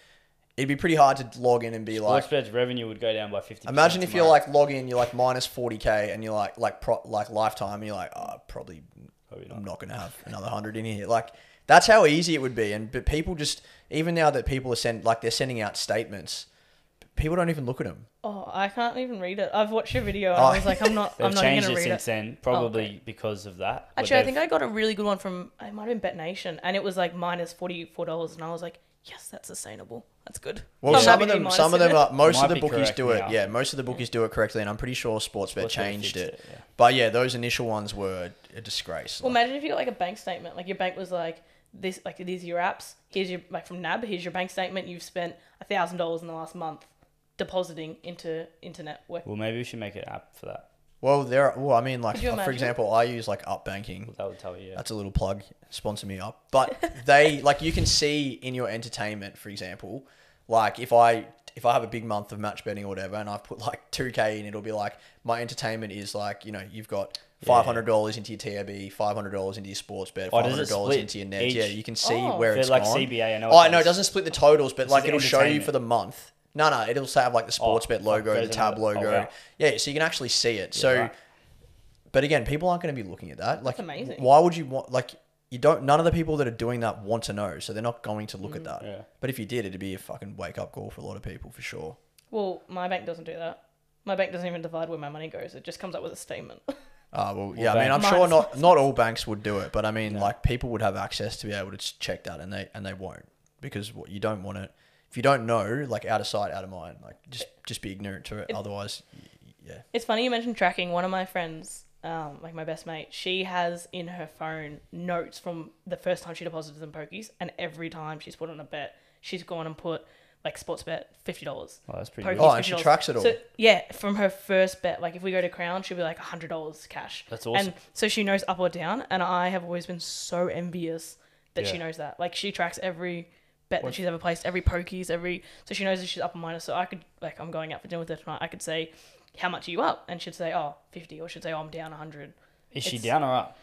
[SPEAKER 3] It'd be pretty hard to log in and be like.
[SPEAKER 1] Sportsbet's revenue would go down by fifty.
[SPEAKER 3] Imagine if you're like log in, you're like minus forty k, and you're like like pro, like lifetime, and you're like, oh, probably,
[SPEAKER 1] Probably not.
[SPEAKER 3] I'm not gonna have another hundred in here. Like that's how easy it would be, and but people just even now that people are send like they're sending out statements, people don't even look at them.
[SPEAKER 2] Oh, I can't even read it. I've watched your video, and
[SPEAKER 3] Oh.
[SPEAKER 2] I was like, I'm not, (laughs)
[SPEAKER 1] They've
[SPEAKER 2] I'm not even
[SPEAKER 1] changed
[SPEAKER 2] gonna
[SPEAKER 1] it
[SPEAKER 2] read
[SPEAKER 1] since
[SPEAKER 2] it.
[SPEAKER 1] then, oh, probably because of that. But
[SPEAKER 2] Actually, I
[SPEAKER 1] they've-
[SPEAKER 2] think I got a really good one from it might have been Bet Nation, and it was like minus forty four dollars, and I was like, yes, that's sustainable. That's good.
[SPEAKER 3] Well,
[SPEAKER 2] I'm
[SPEAKER 3] some of them, some of them are. Most of the bookies
[SPEAKER 1] correct
[SPEAKER 3] do it.
[SPEAKER 1] now.
[SPEAKER 3] Yeah, most of the bookies do it correctly, and I'm pretty sure Sportsbet
[SPEAKER 1] Sportsbet
[SPEAKER 3] changed
[SPEAKER 1] fixed
[SPEAKER 3] it.
[SPEAKER 1] yeah.
[SPEAKER 3] But yeah, those initial ones were a disgrace.
[SPEAKER 2] Well,
[SPEAKER 3] Like,
[SPEAKER 2] imagine if you got like a bank statement. Like your bank was like this, like these are your apps. Here's your like from NAB. Here's your bank statement. You've spent a thousand dollars in the last month depositing into internet work.
[SPEAKER 1] Well, maybe we should make an app for that.
[SPEAKER 3] Well, there. Are, well, I mean, like
[SPEAKER 2] Could you
[SPEAKER 3] for
[SPEAKER 2] imagine?
[SPEAKER 3] example, I use like Up Banking.
[SPEAKER 1] That would tell you. Yeah.
[SPEAKER 3] That's a little plug. Sponsor me up. But they (laughs) like you can see in your entertainment, for example, like if I if I have a big month of match betting or whatever, and I've put like two k in, it'll be like my entertainment is like you know you've got. Five hundred dollars into your TAB, five hundred dollars into your Sportsbet,
[SPEAKER 1] Oh,
[SPEAKER 3] five
[SPEAKER 1] does it
[SPEAKER 3] hundred dollars
[SPEAKER 1] split
[SPEAKER 3] into your net.
[SPEAKER 1] each-
[SPEAKER 3] Yeah, you can see
[SPEAKER 2] Oh.
[SPEAKER 3] where
[SPEAKER 1] For
[SPEAKER 3] it's
[SPEAKER 1] like
[SPEAKER 3] gone.
[SPEAKER 1] CBA, I know.
[SPEAKER 3] Oh,
[SPEAKER 1] it
[SPEAKER 3] no, it
[SPEAKER 1] does.
[SPEAKER 3] doesn't split the totals, but
[SPEAKER 1] This
[SPEAKER 3] like
[SPEAKER 1] is
[SPEAKER 3] it'll show you
[SPEAKER 1] entertainment.
[SPEAKER 3] for the month. No, no, it'll say have like the
[SPEAKER 1] Sportsbet
[SPEAKER 3] logo, the tab
[SPEAKER 1] another- oh,
[SPEAKER 3] logo.
[SPEAKER 1] wow.
[SPEAKER 3] Yeah, so you can actually see it. So,
[SPEAKER 1] right.
[SPEAKER 3] but again, people aren't going to be looking at that. Like,
[SPEAKER 2] That's amazing.
[SPEAKER 3] Why would you want like you don't? None of the people that are doing that want to know, so they're not going to look at that.
[SPEAKER 1] Yeah.
[SPEAKER 3] But if you did, it'd be a fucking wake up call for a lot of people for sure.
[SPEAKER 2] Well, my bank doesn't do that. My bank doesn't even divide where my money goes. It just comes up with a statement. (laughs)
[SPEAKER 3] Uh, well, yeah, I mean,
[SPEAKER 1] bank-
[SPEAKER 3] I'm sure not not all banks would do it, but I mean,
[SPEAKER 1] No.
[SPEAKER 3] like people would have access to be able to check that, and they and they won't because what you don't want it if you don't know, like out of sight, out of mind, like just just be ignorant to it.
[SPEAKER 2] It-
[SPEAKER 3] Otherwise, y- y- yeah.
[SPEAKER 2] It's funny you mentioned tracking. One of my friends, um, like my best mate, she has in her phone notes from the first time she deposited some pokies, and every time she's put on a bet, she's gone and put like Sportsbet fifty dollars.
[SPEAKER 1] Oh, that's pretty
[SPEAKER 2] Pokies,
[SPEAKER 1] good.
[SPEAKER 3] Oh, and she tracks it all.
[SPEAKER 2] So yeah, from her first bet, like if we go to Crown, she'll be like hundred dollars cash.
[SPEAKER 1] That's awesome.
[SPEAKER 2] And so she knows up or down, and I have always been so envious that she knows that. Like she tracks every bet
[SPEAKER 1] What-
[SPEAKER 2] that she's ever placed, every pokies, every so she knows if she's up or minus. So I could like I'm going out for dinner with her tonight. I could say, how much are you up? And she'd say, oh, 50, or she'd say, oh, I'm down hundred.
[SPEAKER 1] Is she down or up?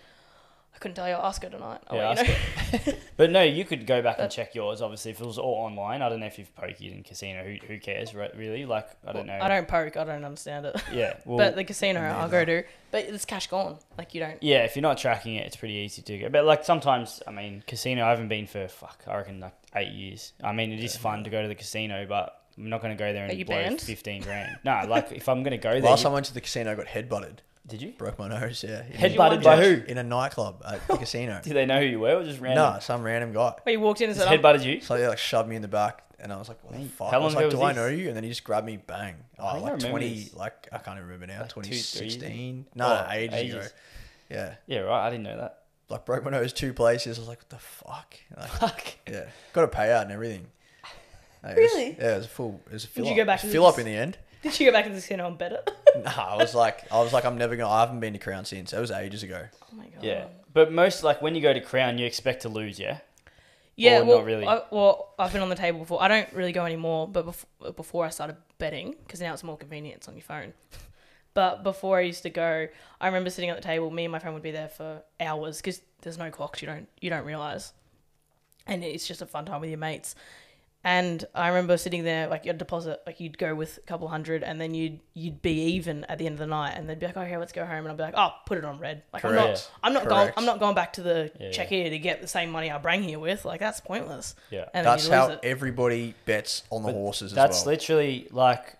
[SPEAKER 2] I couldn't tell you. I'll ask her tonight. I'll
[SPEAKER 1] Yeah, ask
[SPEAKER 2] know.
[SPEAKER 1] But no, you could go back and check yours. Obviously, if it was all online, I don't know if you've pokied in casino. Who, who cares, re- really? Like, I don't know.
[SPEAKER 2] I don't poke. I don't understand it.
[SPEAKER 1] Yeah, (laughs) well,
[SPEAKER 2] but the casino, I'll go to. But it's cash gone. Like you don't.
[SPEAKER 1] yeah, if you're not tracking it, it's pretty easy to go. But like sometimes, I mean, casino. I haven't been for fuck. I reckon like eight years. I mean, it is fun to go to the casino, but I'm not going to go there and blow
[SPEAKER 2] banned?
[SPEAKER 1] fifteen grand. no, like if I'm going to go there,
[SPEAKER 3] Last
[SPEAKER 1] you-
[SPEAKER 3] time I went to the casino, I got headbutted.
[SPEAKER 1] Did you
[SPEAKER 3] Broke my nose. Yeah, in,
[SPEAKER 2] Head-
[SPEAKER 1] headbutted by who?
[SPEAKER 3] in a nightclub uh, (laughs) at the casino.
[SPEAKER 1] Did they know who you were, or just random?
[SPEAKER 3] No, some random guy.
[SPEAKER 2] But you walked in and
[SPEAKER 1] Just
[SPEAKER 2] said, I'm,
[SPEAKER 1] headbutted you.
[SPEAKER 3] So they like shoved me in the back, and I was like, "What the fuck?"
[SPEAKER 1] how
[SPEAKER 3] I was
[SPEAKER 1] long
[SPEAKER 3] like,
[SPEAKER 1] ago
[SPEAKER 3] "Do I
[SPEAKER 1] was
[SPEAKER 3] know you?" And then he just grabbed me, bang. Oh,
[SPEAKER 1] think I
[SPEAKER 3] like
[SPEAKER 1] remember
[SPEAKER 3] twenty,
[SPEAKER 1] this.
[SPEAKER 3] like I can't even remember now.
[SPEAKER 1] Like two,
[SPEAKER 3] Twenty
[SPEAKER 1] three?
[SPEAKER 3] sixteen. No,
[SPEAKER 1] Oh,
[SPEAKER 3] no, ages, ago. Yeah,
[SPEAKER 1] Yeah, right. I didn't know that.
[SPEAKER 3] like broke my nose two places. I was like, "What the fuck?" Like,
[SPEAKER 1] Fuck.
[SPEAKER 3] yeah, got a payout and everything. (laughs) Like, it was-
[SPEAKER 2] Really?
[SPEAKER 3] yeah, it was a full. It was a fill
[SPEAKER 2] you
[SPEAKER 3] up.
[SPEAKER 2] go back
[SPEAKER 3] It was
[SPEAKER 2] to
[SPEAKER 3] fill up
[SPEAKER 2] this-
[SPEAKER 3] in the end.
[SPEAKER 2] Did you go back to the casino and bet it?
[SPEAKER 3] Nah, I was like, I was like, I'm never gonna. I haven't been to Crown since. It was ages ago.
[SPEAKER 2] Oh my god.
[SPEAKER 1] Yeah, but most like when you go to Crown, you expect to lose. Yeah.
[SPEAKER 2] Yeah,
[SPEAKER 1] Or
[SPEAKER 2] well,
[SPEAKER 1] not really?
[SPEAKER 2] I, well, I've been on the table before. I don't really go anymore, but before, before I started betting, because now it's more convenient, it's on your phone. (laughs) But before I used to go, I remember sitting at the table. Me and my friend would be there for hours because there's no clocks. You don't you don't realize. and it's just a fun time with your mates. And I remember sitting there, like you'd deposit, like you'd go with a couple hundred, and then you'd you'd be even at the end of the night, and they'd be like, "Okay, let's go home," and I'd be like, "Oh, put it on red." Like I'm not, I'm not going, I'm not going back to the
[SPEAKER 1] Yeah,
[SPEAKER 2] check here to get the same money I bring here with. Like that's pointless.
[SPEAKER 1] Yeah.
[SPEAKER 2] And
[SPEAKER 3] That's how
[SPEAKER 2] it.
[SPEAKER 3] everybody bets on the
[SPEAKER 1] But
[SPEAKER 3] horses as
[SPEAKER 1] That's
[SPEAKER 3] well.
[SPEAKER 1] literally like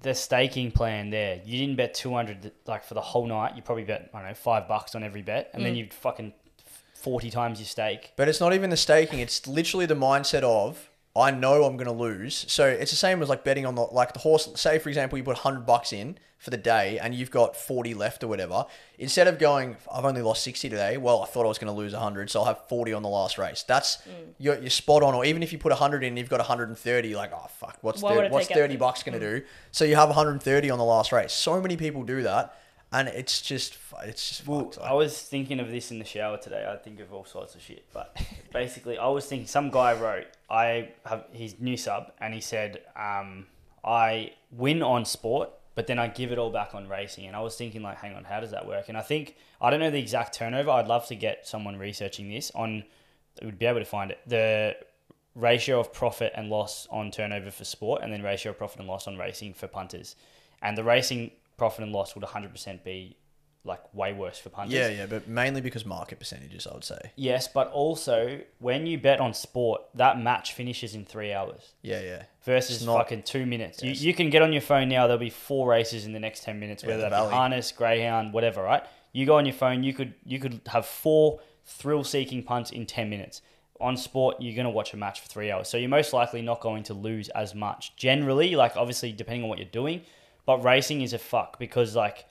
[SPEAKER 1] the staking plan there. You didn't bet 200 like for the whole night. You probably bet, I don't know, five bucks on every bet. And
[SPEAKER 2] Mm.
[SPEAKER 1] then you fucking 40 times your stake.
[SPEAKER 3] But it's not even the staking. It's literally the mindset of I know I'm going to lose. So it's the same as like betting on the like the horse. Say for example, you put hundred bucks in for the day and you've got forty left or whatever. Instead of going, I've only lost sixty today. Well, I thought I was going to lose hundred, so I'll have forty on the last race. That's mm. you're, you're spot on. Or even if you put hundred in, and you've got 130. You're like, oh fuck, what's
[SPEAKER 2] Why would
[SPEAKER 3] 30, what's thirty bucks going to mm. do? So you have 130 on the last race. So many people do that, and it's just it's just
[SPEAKER 1] Well. I was thinking of this in the shower today. I think of all sorts of shit, but (laughs) basically, I was thinking. Some guy wrote, "I have his new sub," and he said, um, "I win on sport, but then I give it all back on racing." And I was thinking, like, hang on, how does that work? And I think I don't know the exact turnover. I'd love to get someone researching this on. Would be able to find it. The ratio of profit and loss on turnover for sport, and then ratio of profit and loss on racing for punters. And the racing profit and loss would 100% be like way worse for punters.
[SPEAKER 3] yeah, yeah, but mainly because market percentages, I would say.
[SPEAKER 1] Yes, but also when you bet on sport, that match finishes in three hours
[SPEAKER 3] Yeah, yeah.
[SPEAKER 1] versus
[SPEAKER 3] not-
[SPEAKER 1] fucking two minutes.
[SPEAKER 3] Yes.
[SPEAKER 1] You, you can get on your phone now. There'll be four races in the next ten minutes,
[SPEAKER 3] Yeah,
[SPEAKER 1] whether
[SPEAKER 3] the
[SPEAKER 1] that be harness, greyhound, whatever. Right? You go on your phone. You could you could have four thrill-seeking punts in ten minutes. On sport, you're going to watch a match for three hours, so you're most likely not going to lose as much. Generally, like obviously depending on what you're doing, but racing is a fuck because like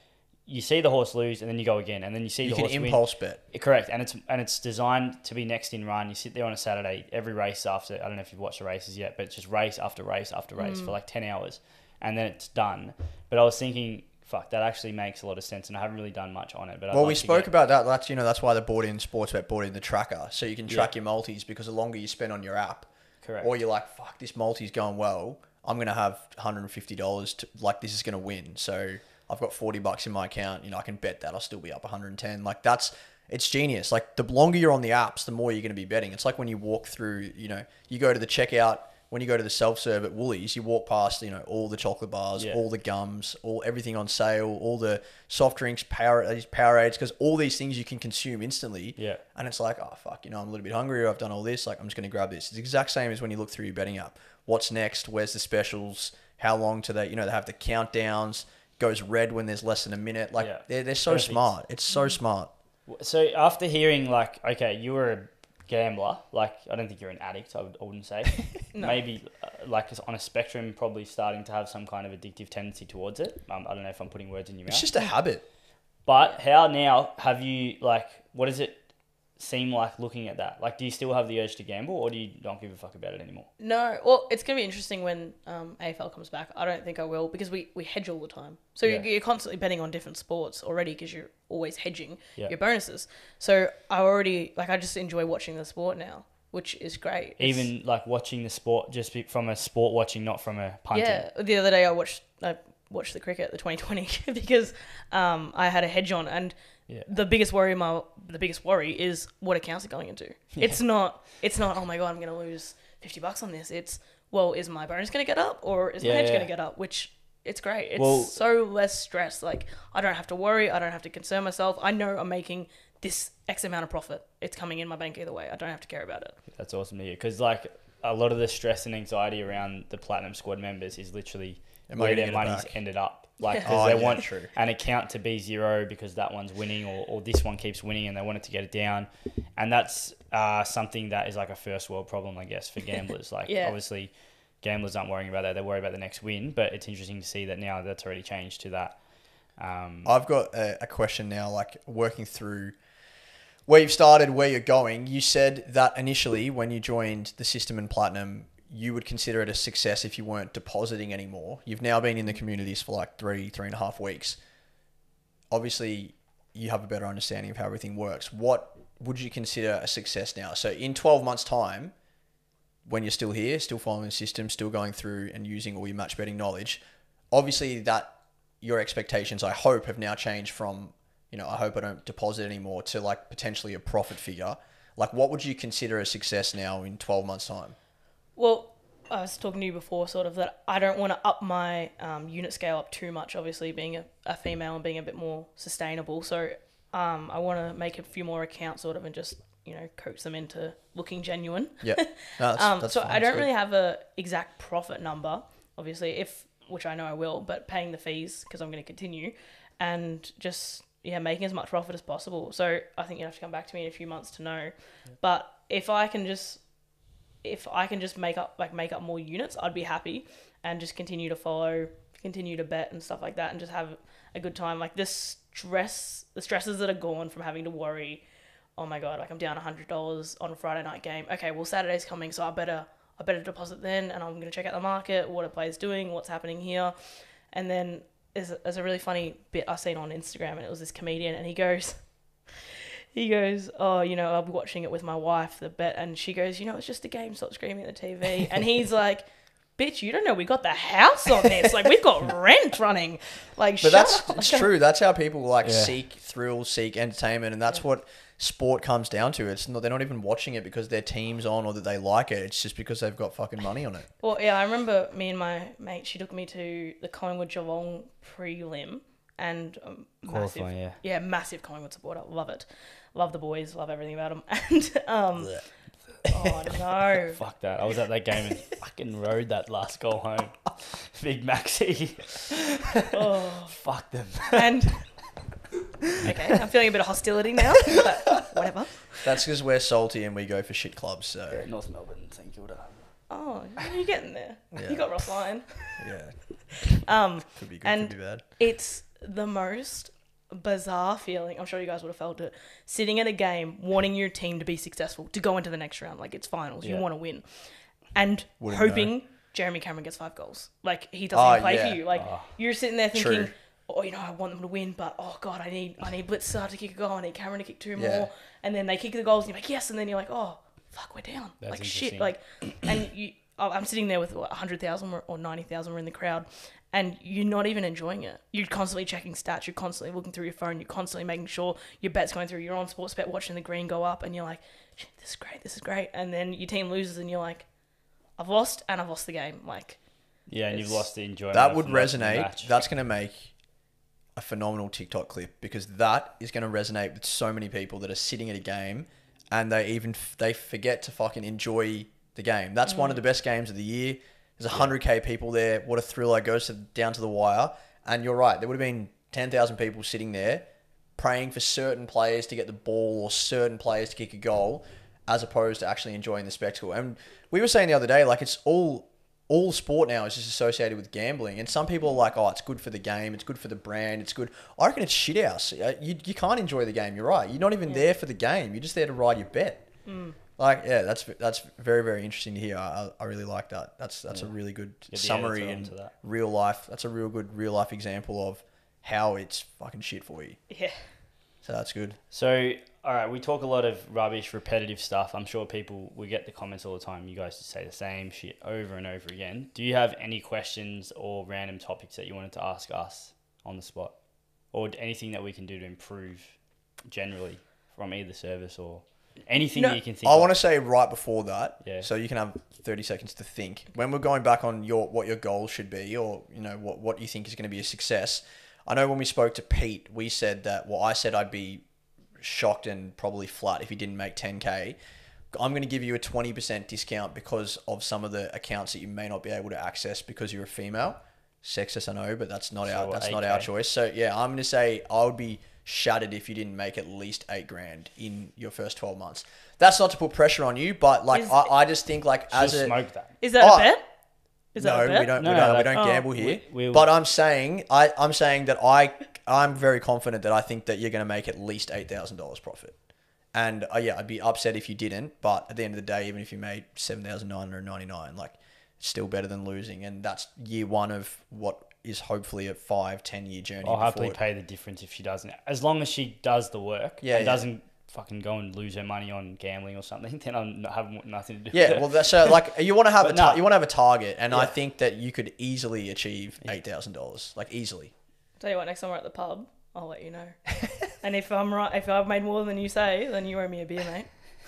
[SPEAKER 1] you see the horse lose and then you go again, and then you see
[SPEAKER 3] You
[SPEAKER 1] the
[SPEAKER 3] can
[SPEAKER 1] horse win.
[SPEAKER 3] impulse bet.
[SPEAKER 1] Correct, and it's and it's designed to be next in run. You sit there on a Saturday, every race after. I don't know if you've watched the races yet, but it's just race after race after race
[SPEAKER 2] Mm.
[SPEAKER 1] for like ten hours, and then it's done. But I was thinking, fuck, that actually makes a lot of sense, and I haven't really done much on it. But I'd
[SPEAKER 3] Well,
[SPEAKER 1] love
[SPEAKER 3] we spoke
[SPEAKER 1] get-
[SPEAKER 3] about that. That's you know that's why they bought in Sportsbet, bought in the tracker, so you can track your multis because the longer you spend on your app,
[SPEAKER 1] correct.
[SPEAKER 3] or you're like, fuck, this multi's going well. I'm gonna have 150 dollars. to Like this is gonna win. So I've got 40 bucks in my account. You know, I can bet that I'll still be up 110. Like that's it's genius. Like the longer you're on the apps, the more you're gonna be betting. It's like when you walk through. You know, you go to the checkout. When you go to the self serve at Woolies, you walk past, you know, all the chocolate bars,
[SPEAKER 1] Yeah.
[SPEAKER 3] all the gums, all everything on sale, all the soft drinks, power these Powerades, because all these things you can consume instantly.
[SPEAKER 1] Yeah.
[SPEAKER 3] And it's like, oh fuck, you know, I'm a little bit hungry. Or I've done all this. Like, I'm just gonna grab this. It's the exact same as when you look through your betting app. What's next? Where's the specials? How long to they? You know, they have the countdowns. Goes red when there's less than a minute. Like
[SPEAKER 1] Yeah.
[SPEAKER 3] they're they're so
[SPEAKER 1] Perfect.
[SPEAKER 3] smart. It's so smart.
[SPEAKER 1] So after hearing like, okay, you were a gambler. Like, I don't think you're an addict. I, would, I wouldn't say. (laughs)
[SPEAKER 2] No.
[SPEAKER 1] Maybe uh, like on a spectrum, probably starting to have some kind of addictive tendency towards it. Um, I don't know if I'm putting words in your mouth.
[SPEAKER 3] It's just a habit.
[SPEAKER 1] But how now have you like? What is it seem like looking at that? Like, do you still have the urge to gamble, or do you don't give a fuck about it anymore?
[SPEAKER 2] No, well, it's gonna be interesting when um, AFL comes back. I don't think I will because we, we hedge all the time. So
[SPEAKER 1] Yeah.
[SPEAKER 2] you're, you're constantly betting on different sports already because you're always hedging
[SPEAKER 1] Yeah.
[SPEAKER 2] your bonuses. So I already like I just enjoy watching the sport now, which is great. It's-
[SPEAKER 1] Even like watching the sport, just from a sport watching, not from a punting.
[SPEAKER 2] yeah, the other day I watched I watched the cricket, the 2020, (laughs) because um, I had a hedge on, and
[SPEAKER 1] Yeah.
[SPEAKER 2] the biggest worry my the biggest worry is what accounts are going into. It's not it's not oh my god I'm gonna lose 50 bucks on this. It's well is my bonus gonna get up or is
[SPEAKER 1] Yeah,
[SPEAKER 2] my hedge
[SPEAKER 1] yeah.
[SPEAKER 2] gonna get up? Which it's great. It's
[SPEAKER 1] Well-
[SPEAKER 2] so less stress. Like I don't have to worry. I don't have to concern myself. I know I'm making this X amount of profit. It's coming in my bank either way. I don't have to care about it.
[SPEAKER 1] That's awesome to hear. Because like a lot of the stress and anxiety around the platinum squad members is literally where their money's
[SPEAKER 3] back?
[SPEAKER 1] ended up. Like, because
[SPEAKER 3] Oh,
[SPEAKER 1] they
[SPEAKER 3] yeah,
[SPEAKER 1] want
[SPEAKER 3] true.
[SPEAKER 1] an account to be zero because that one's winning, or, or this one keeps winning, and they want it to get it down. And that's uh, something that is like a first world problem, I guess, for (laughs) gamblers. Like,
[SPEAKER 2] Yeah.
[SPEAKER 1] obviously, gamblers aren't worrying about that; they worry about the next win. But it's interesting to see that now that's already changed to that. Um,
[SPEAKER 3] I've got a, a question now, like working through where you've started, where you're going. You said that initially, when you joined the system in Platinum, you would consider it a success if you weren't depositing anymore. You've now been in the communities for like three, three and a half weeks. Obviously, you have a better understanding of how everything works. What would you consider a success now? So, in 12 months' time, when you're still here, still following the system, still going through and using all your match betting knowledge, obviously that your expectations, I hope, have now changed from, you know, I hope I don't deposit anymore to like potentially a profit figure. Like, what would you consider a success now in 12 months' time?
[SPEAKER 2] Well, I was talking to you before, sort of that I don't want to up my um, unit scale up too much. Obviously, being a, a female and being a bit more sustainable, so um, I want to make a few more accounts, sort of, and just you know coach them into looking genuine.
[SPEAKER 3] Yeah. (laughs) No, that's,
[SPEAKER 2] Um,
[SPEAKER 3] that's
[SPEAKER 2] so
[SPEAKER 3] fine.
[SPEAKER 2] I don't really have a exact profit number, obviously, if which I know I will, but paying the fees because I'm going to continue, and just yeah, making as much profit as possible. So I think you have to come back to me in a few months to know. But if I can just if I can just make up like make up more units, I'd be happy and just continue to follow, continue to bet and stuff like that, and just have a good time. Like this stress, the stresses that are gone from having to worry. Oh my god, like I'm down hundred dollars on a Friday night game. Okay, well Saturday's coming, so I better I better deposit then, and I'm gonna check out the market, what a player's doing, what's happening here, and then there's a, there's a really funny bit I seen on Instagram, and it was this comedian, and he goes. He goes, oh, you know, I'll be watching it with my wife, the bet, and she goes, you know, it's just a game. Stop screaming at the TV. And he's (laughs) like, bitch, you don't know we got the house on this. Like we've got (laughs) rent running. Like,
[SPEAKER 3] But
[SPEAKER 2] shut
[SPEAKER 3] that's
[SPEAKER 2] up.
[SPEAKER 3] it's true. That's how people like
[SPEAKER 1] Yeah.
[SPEAKER 3] seek thrill, seek entertainment, and that's what sport comes down to. It's not they're not even watching it because their team's on or that they like it. It's just because they've got fucking money on it.
[SPEAKER 2] Well, yeah, I remember me and my mate. She took me to the Collingwood Geelong prelim, and um, massive,
[SPEAKER 1] yeah.
[SPEAKER 2] yeah, massive Collingwood supporter. Love it, love the boys, love everything about them. (laughs) And um, oh no, (laughs)
[SPEAKER 1] Fuck that. I was at that game and (laughs) fucking rode that last goal home. Big Maxi.
[SPEAKER 2] oh,
[SPEAKER 1] Fuck them.
[SPEAKER 2] and okay, I'm feeling a bit of hostility now, but whatever.
[SPEAKER 3] That's because we're salty and we go for shit clubs. So
[SPEAKER 1] North Melbourne, St Kilda.
[SPEAKER 2] Oh, you're getting there.
[SPEAKER 3] Yeah.
[SPEAKER 2] You got Ross Lyon.
[SPEAKER 3] yeah,
[SPEAKER 2] Um,
[SPEAKER 3] could be good,
[SPEAKER 2] And-
[SPEAKER 3] could be bad.
[SPEAKER 2] it's the most bizarre feeling. I'm sure you guys would have felt it. Sitting at a game, wanting your team to be successful, to go into the next round, like it's finals, you want to win, and
[SPEAKER 3] Wouldn't
[SPEAKER 2] hoping Jeremy Cameron gets five goals. Like he doesn't
[SPEAKER 3] Oh,
[SPEAKER 2] play
[SPEAKER 3] yeah.
[SPEAKER 2] for you. Like
[SPEAKER 1] Oh.
[SPEAKER 2] you're sitting there thinking.
[SPEAKER 3] True.
[SPEAKER 2] Oh, you know, I want them to win, but oh god, I need I need Blitzer to kick a goal, I need Cameron to kick two
[SPEAKER 3] Yeah.
[SPEAKER 2] more, and then they kick the goals, and you're like yes, and then you're like oh fuck, we're down,
[SPEAKER 1] That's
[SPEAKER 2] like shit, like, (clears throat) and you, I'm sitting there with what, hundred thousand or ninety thousand were in the crowd, and you're not even enjoying it. You're constantly checking stats. You're constantly looking through your phone. You're constantly making sure your bet's going through. You're on Sportsbet watching the green go up, and you're like, this is great, this is great. And then your team loses, and you're like, I've lost, and I've lost the game. Like,
[SPEAKER 1] Yeah, and you've lost the enjoyment.
[SPEAKER 3] That would resonate. That's going to make a phenomenal TikTok clip because that is going to resonate with so many people that are sitting at a game and they even they forget to fucking enjoy the game. That's one of mm. the best games of the year. There's 100k people there. What a thriller! It goes to, down to the wire. And you're right. There would have been 10,000 people sitting there praying for certain players to get the ball or certain players to kick a goal, as opposed to actually enjoying the spectacle. And we were saying the other day, like it's all all sport now is just associated with gambling, and some people are like, "Oh, it's good for the game, it's good for the brand, it's good." I reckon it's shit house. Uh, You, you can't enjoy the game. You're right. You're not even there for the game. You're just there to ride your bet. Like, yeah, that's that's very very interesting to hear. I, I really like that. That's that's a really good
[SPEAKER 1] the
[SPEAKER 3] summary and real life. That's a real good real life example of how it's fucking shit for you.
[SPEAKER 2] yeah,
[SPEAKER 3] So that's good.
[SPEAKER 1] So, all right, we talk a lot of rubbish, repetitive stuff. I'm sure people, we get the comments all the time. You guys just say the same shit over and over again. Do you have any questions or random topics that you wanted to ask us on the spot? Or anything that we can do to improve generally from either service or anything
[SPEAKER 2] No,
[SPEAKER 1] you can think
[SPEAKER 3] I
[SPEAKER 1] of?
[SPEAKER 3] want to say right before that,
[SPEAKER 1] Yeah.
[SPEAKER 3] so you can have 30 seconds to think. When we're going back on your what your goals should be or you know what what you think is going to be a success. I know when we spoke to Pete, we said that well I said I'd be shocked and probably flat if he didn't make 10k. I'm going to give you a 20% discount because of some of the accounts that you may not be able to access because you're a female. Sexist, I know, but that's not
[SPEAKER 1] So
[SPEAKER 3] our that's not our choice. So yeah, I'm going to say I would be shattered if you didn't make at least eight grand in your first 12 months. That's not to put pressure on you, but like
[SPEAKER 2] Is-
[SPEAKER 3] I, I just think like as a
[SPEAKER 1] smoke that.
[SPEAKER 2] is that
[SPEAKER 3] Oh,
[SPEAKER 2] a bet? Is that
[SPEAKER 3] no,
[SPEAKER 2] a bet?
[SPEAKER 3] we don't.
[SPEAKER 1] No,
[SPEAKER 3] we
[SPEAKER 1] no,
[SPEAKER 3] don't. we
[SPEAKER 1] that-
[SPEAKER 3] don't
[SPEAKER 2] oh,
[SPEAKER 3] gamble here.
[SPEAKER 1] we- we-
[SPEAKER 3] but I'm saying, I, I'm saying that I, I'm very confident that I think that you're going to make at least eight thousand dollars profit. And uh, yeah, I'd be upset if you didn't. But at the end of the day, even if you made seven thousand nine hundred ninety nine, like it's still better than losing. And that's year one of what is hopefully a five, ten year journey.
[SPEAKER 1] I'll happily
[SPEAKER 3] it-
[SPEAKER 1] pay the difference if she doesn't. As long as she does the work
[SPEAKER 3] Yeah,
[SPEAKER 1] and
[SPEAKER 3] yeah.
[SPEAKER 1] doesn't fucking go and lose her money on gambling or something, (laughs) then I'm not, have nothing to do with
[SPEAKER 3] Yeah, well, that's uh, like you want to have a tar-
[SPEAKER 1] no.
[SPEAKER 3] you want to have a target, and I think that you could easily achieve eight thousand dollars, like easily.
[SPEAKER 2] Tell you what, next time we're at the pub, I'll let you know. (laughs) and if I'm right, if I've made more than you say, then you owe me a beer, mate.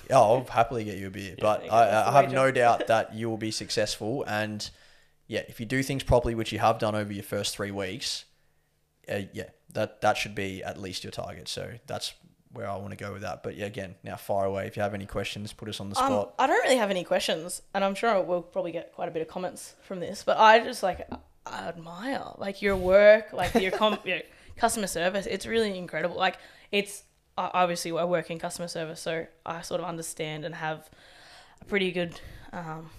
[SPEAKER 3] Yeah, I'll happily get you a beer, but I, I have no doubt that you will be successful. And yeah, if you do things properly, which you have done over your first three weeks, uh, yeah, that that should be at least your target. So that's where I want to go with that. But yeah, again, now far away. If you have any questions, put us on the
[SPEAKER 2] Um,
[SPEAKER 3] spot.
[SPEAKER 2] I don't really have any questions, and I'm sure we'll probably get quite a bit of comments from this. But I just like I admire like your work, like your, com- (laughs) your customer service. It's really incredible. Like it's I- obviously I work in customer service, so I sort of understand and have a pretty good um,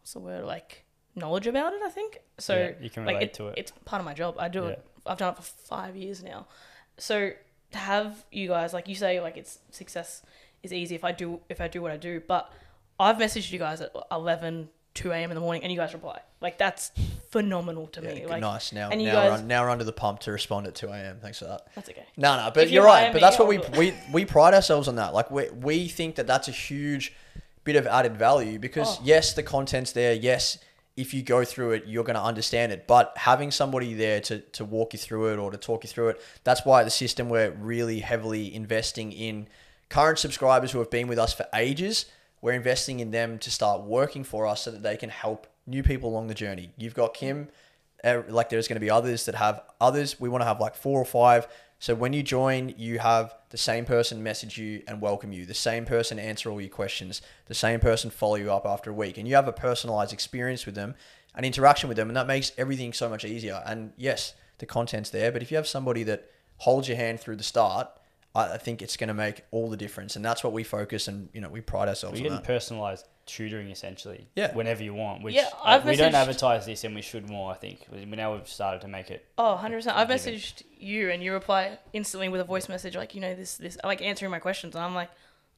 [SPEAKER 2] what's the word like knowledge about it. I think so.
[SPEAKER 1] Yeah, you can
[SPEAKER 2] like
[SPEAKER 1] relate to it.
[SPEAKER 2] It's part of my job. I do
[SPEAKER 1] Yeah.
[SPEAKER 2] it. I've done it for five years now. So to have you guys, like you say, like it's success is easy if I do if I do what I do. But I've messaged you guys at 11, 2 a.m. in the morning, and you guys reply. Like that's phenomenal to
[SPEAKER 3] Yeah,
[SPEAKER 2] me. Like
[SPEAKER 3] nice. Now,
[SPEAKER 2] and you
[SPEAKER 3] now, we're
[SPEAKER 2] guys-
[SPEAKER 3] on, now we're under the pump to respond at 2 a.m. Thanks for that.
[SPEAKER 2] that's okay.
[SPEAKER 3] No, no, but
[SPEAKER 2] If you
[SPEAKER 3] you're right. But that's what we, we we pride ourselves on that. Like we we think that that's a huge bit of added value because
[SPEAKER 2] Oh.
[SPEAKER 3] yes, the content's there. Yes, if you go through it, you're going to understand it. But having somebody there to to walk you through it or to talk you through it, that's why the system we're really heavily investing in current subscribers who have been with us for ages. We're investing in them to start working for us so that they can help new people along the journey. You've got Kim uh, like there's going to be others that have others. We want to have like four or five. So when you join, you have the same person message you and welcome you, the same person answer all your questions, the same person follow you up after a week, and you have a personalized experience with them, an interaction with them, and that makes everything so much easier. And yes, the content's there, but if you have somebody that holds your hand through the start, I I think it's going to make all the difference, and that's what we focus and you know we pride ourselves
[SPEAKER 1] We're
[SPEAKER 3] on
[SPEAKER 1] getting personalized tutoring essentially.
[SPEAKER 3] Yeah.
[SPEAKER 1] Whenever you want. Which
[SPEAKER 2] Yeah, I've
[SPEAKER 1] we don't advertise this and we should more, I think. We- Now we've started to make it.
[SPEAKER 2] Oh, 100%. I've messaged you and you reply instantly with a voice message like, you know, this, this, like answering my questions. And I'm like,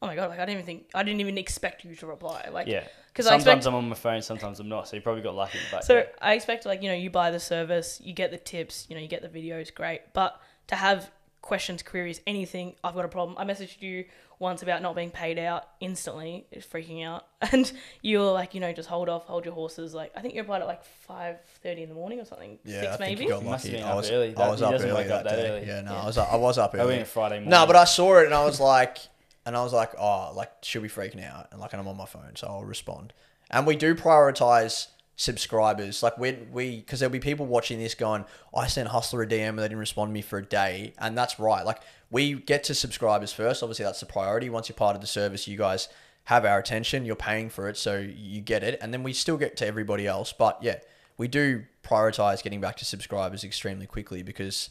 [SPEAKER 2] oh my God, like I didn't even think, I didn't even expect you to reply. Like,
[SPEAKER 1] Yeah.
[SPEAKER 2] because I
[SPEAKER 1] Sometimes
[SPEAKER 2] expect,
[SPEAKER 1] I'm on my phone, sometimes I'm not. So you probably got lucky. But
[SPEAKER 2] so
[SPEAKER 1] yeah.
[SPEAKER 2] I expect like, you know, you buy the service, you get the tips, you know, you get the videos, great. But to have questions, queries, anything, I've got a problem. I messaged you once about not being paid out instantly, it's freaking out. (laughs) And you were like, you know, just hold off, hold your horses. Like, I think you replied at like 5.30 in the morning or something,
[SPEAKER 3] Yeah,
[SPEAKER 2] six
[SPEAKER 3] I think
[SPEAKER 2] maybe.
[SPEAKER 3] you got
[SPEAKER 1] must have
[SPEAKER 3] lucky.
[SPEAKER 1] been
[SPEAKER 3] I
[SPEAKER 1] up
[SPEAKER 3] was,
[SPEAKER 1] early.
[SPEAKER 3] I was
[SPEAKER 1] he
[SPEAKER 3] up
[SPEAKER 1] doesn't
[SPEAKER 3] early that
[SPEAKER 1] that
[SPEAKER 3] day.
[SPEAKER 1] early.
[SPEAKER 3] Yeah, no,
[SPEAKER 2] Yeah.
[SPEAKER 3] I was I was up early.
[SPEAKER 1] I
[SPEAKER 3] early.
[SPEAKER 1] went Friday morning.
[SPEAKER 3] No, but I saw it and I was like, and I was like, oh, like she'll be freaking out, and like, and I'm on my phone, so I'll respond. And we do prioritize subscribers. Like we we because there'll be people watching this going, I sent Hussla a DM and they didn't respond to me for a day, and that's right. Like we get to subscribers first. Obviously, that's the priority. Once you're part of the service, you guys have our attention. You're paying for it, so you get it, and then we still get to everybody else. But yeah, we do prioritize getting back to subscribers extremely quickly because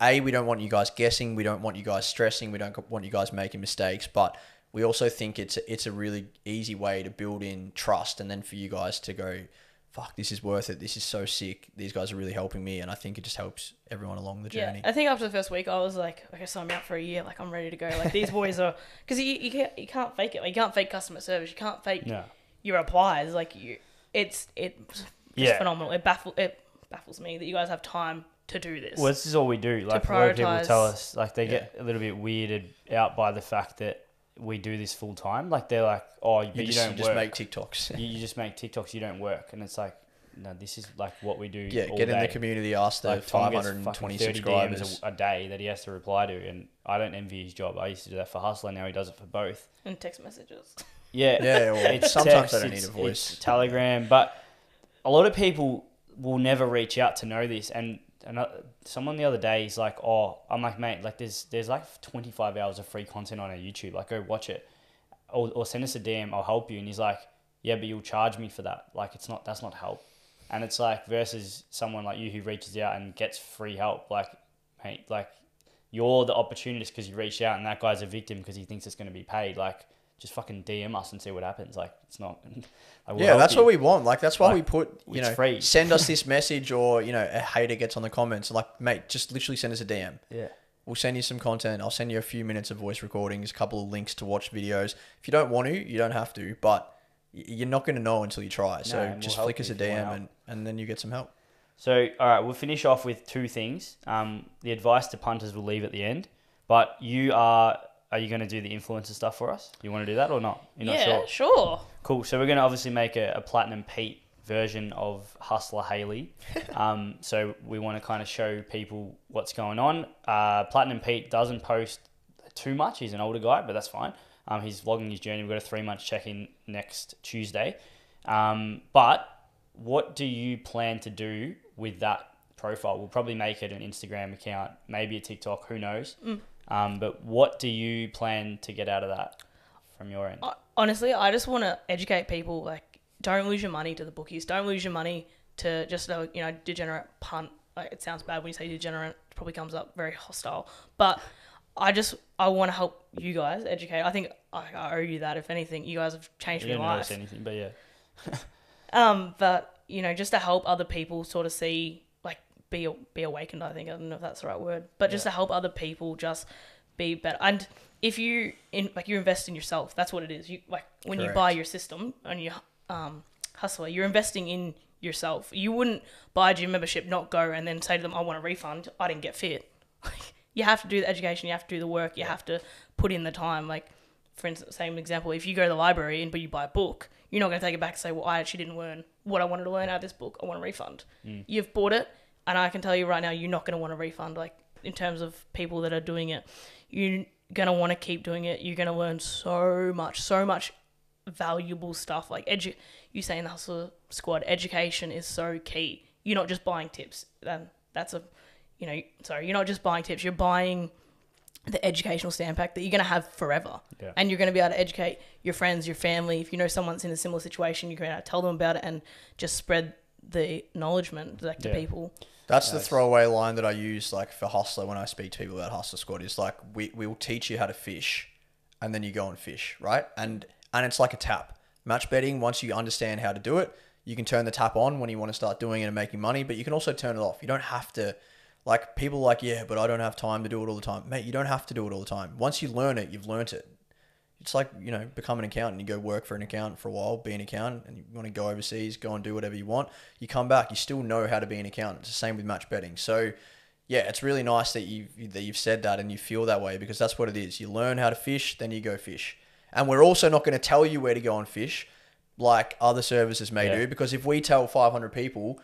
[SPEAKER 3] a we don't want you guys guessing we don't want you guys stressing we don't want you guys making mistakes but we also think it's it's a really easy way to build in trust and then for you guys to go fuck this is worth it this is so sick these guys are really helping me and i think it just helps everyone along the journey
[SPEAKER 2] Yeah, I think after the first week, I was like, okay, so I'm out for a year. Like, I'm ready to go. Like, these (laughs) boys are, because you, you, can't, you can't fake it. Like, you can't fake customer service. You can't fake
[SPEAKER 1] No.
[SPEAKER 2] your replies. Like, you, it's it's just
[SPEAKER 1] Yeah.
[SPEAKER 2] phenomenal. It baffles it baffles me that you guys have time to do this.
[SPEAKER 1] Well, this is all we do. Like a lot of people tell us, like they get a little bit weirded out by the fact that we do this full time. Like they're like, "Oh, but
[SPEAKER 3] you,
[SPEAKER 1] you,
[SPEAKER 3] just,
[SPEAKER 1] don't
[SPEAKER 3] you just make tiktoks (laughs)
[SPEAKER 1] you, you just make TikToks. You don't work." And it's like, no, this is like what we do.
[SPEAKER 3] yeah
[SPEAKER 1] all
[SPEAKER 3] get in the community ask the
[SPEAKER 1] Like
[SPEAKER 3] 520
[SPEAKER 1] fucking 30
[SPEAKER 3] subscribers
[SPEAKER 1] a, a day that he has to reply to, and I don't envy his job. I used to do that for Hussla. Now he does it for both.
[SPEAKER 2] and text messages. (laughs)
[SPEAKER 1] Yeah,
[SPEAKER 3] yeah well,
[SPEAKER 1] it's
[SPEAKER 3] sometimes
[SPEAKER 1] text,
[SPEAKER 3] they don't need a voice
[SPEAKER 1] It's Telegram, but a lot of people will never reach out to know this. And another, uh, someone the other day is like, "Oh, I'm like, mate, like there's there's like 25 hours of free content on our YouTube. Like, go watch it, or, or send us a DM. I'll help you." And he's like, "Yeah, but you'll charge me for that. Like, it's not that's not help." And it's like versus someone like you who reaches out and gets free help. Like, mate, like you're the opportunist because you reached out, and that guy's a victim because he thinks it's going to be paid. Like, just fucking DM us and see what happens. Like, it's not. (laughs) I will
[SPEAKER 3] yeah, that's
[SPEAKER 1] you.
[SPEAKER 3] what we want. Like that's why
[SPEAKER 1] Like,
[SPEAKER 3] we put you know
[SPEAKER 1] free.
[SPEAKER 3] send us this (laughs) message or you know a hater gets on the comments like mate just literally send us a DM.
[SPEAKER 1] Yeah.
[SPEAKER 3] We'll send you some content. I'll send you a few minutes of voice recordings, a couple of links to watch videos. If you don't want to, you don't have to, but you're not going to know until you try. So
[SPEAKER 1] we'll
[SPEAKER 3] just flick us a
[SPEAKER 1] if you want
[SPEAKER 3] DM and, and then you get some help.
[SPEAKER 1] So, all right, we'll finish off with two things. Um, the advice to punters we'll leave at the end, but you are. Are you going to do the influencer stuff for us? You want to do that or not? You're not
[SPEAKER 2] yeah,
[SPEAKER 1] sure.
[SPEAKER 2] sure.
[SPEAKER 1] Cool. So we're going to obviously make a, a platinum Pete version of Hussla Hailie. (laughs) um, so we want to kind of show people what's going on. Uh, platinum Pete doesn't post too much. He's an older guy, but that's fine. Um, he's vlogging his journey. We've got a three month check in next Tuesday. Um, but what do you plan to do with that profile? We'll probably make it an Instagram account, maybe a TikTok, who knows. Um, but what do you plan to get out of that from your end?
[SPEAKER 2] Honestly, I just want to educate people. Like, don't lose your money to the bookies. Don't lose your money to just a you know degenerate punt. Like, it sounds bad when you say degenerate. It probably comes up very hostile. But I just I want to help you guys educate. I think I, I owe you that. If anything, you guys have changed
[SPEAKER 1] You
[SPEAKER 2] my life.
[SPEAKER 1] anything, but yeah. (laughs)
[SPEAKER 2] Um, but you know, just to help other people sort of see, be be awakened. I think I don't know if that's the right word, but just to help other people just be better. And if you in like you invest in yourself, that's what it is. You like when you buy your system and you um Hussla, you're investing in yourself. You wouldn't buy a gym membership, not go, and then say to them, "I want a refund. I didn't get fit." (laughs) you have to do the education. You have to do the work. You have to put in the time. Like for instance, same example, if you go to the library and but you buy a book, you're not going to take it back and say, "Well, I actually didn't learn what I wanted to learn out of this book. I want a refund." You've bought it, and I can tell you right now, you're not going to want a refund. Like in terms of people that are doing it, you're going to want to keep doing it. You're going to learn so much, so much valuable stuff. Like edu- you say in the Hussla Squad, education is so key. You're not just buying tips. Then that's a, you know, sorry, you're not just buying tips. You're buying the educational stamp pack that you're going to have forever.
[SPEAKER 1] Yeah.
[SPEAKER 2] And you're going to be able to educate your friends, your family. If you know someone's in a similar situation, you can uh, tell them about it and just spread the acknowledgement like to
[SPEAKER 1] Yeah.
[SPEAKER 2] people.
[SPEAKER 3] That's the throwaway line that I use like for Hussla when I speak to people about Hussla Squad is like we we will teach you how to fish and then you go and fish, right? And and it's like a tap. Match betting, once you understand how to do it, you can turn the tap on when you want to start doing it and making money, but you can also turn it off. You don't have to like people are like, yeah, but I don't have time to do it all the time. Mate, you don't have to do it all the time. Once you learn it, you've learnt it. It's like, you know, become an accountant. You go work for an accountant for a while, be an accountant, and you want to go overseas, go and do whatever you want. You come back, you still know how to be an accountant. It's the same with match betting. So, yeah, it's really nice that you that you've said that and you feel that way because that's what it is. You learn how to fish, then you go fish. And we're also not going to tell you where to go and fish, like other services may
[SPEAKER 1] Yeah.
[SPEAKER 3] do, because if we tell 500 people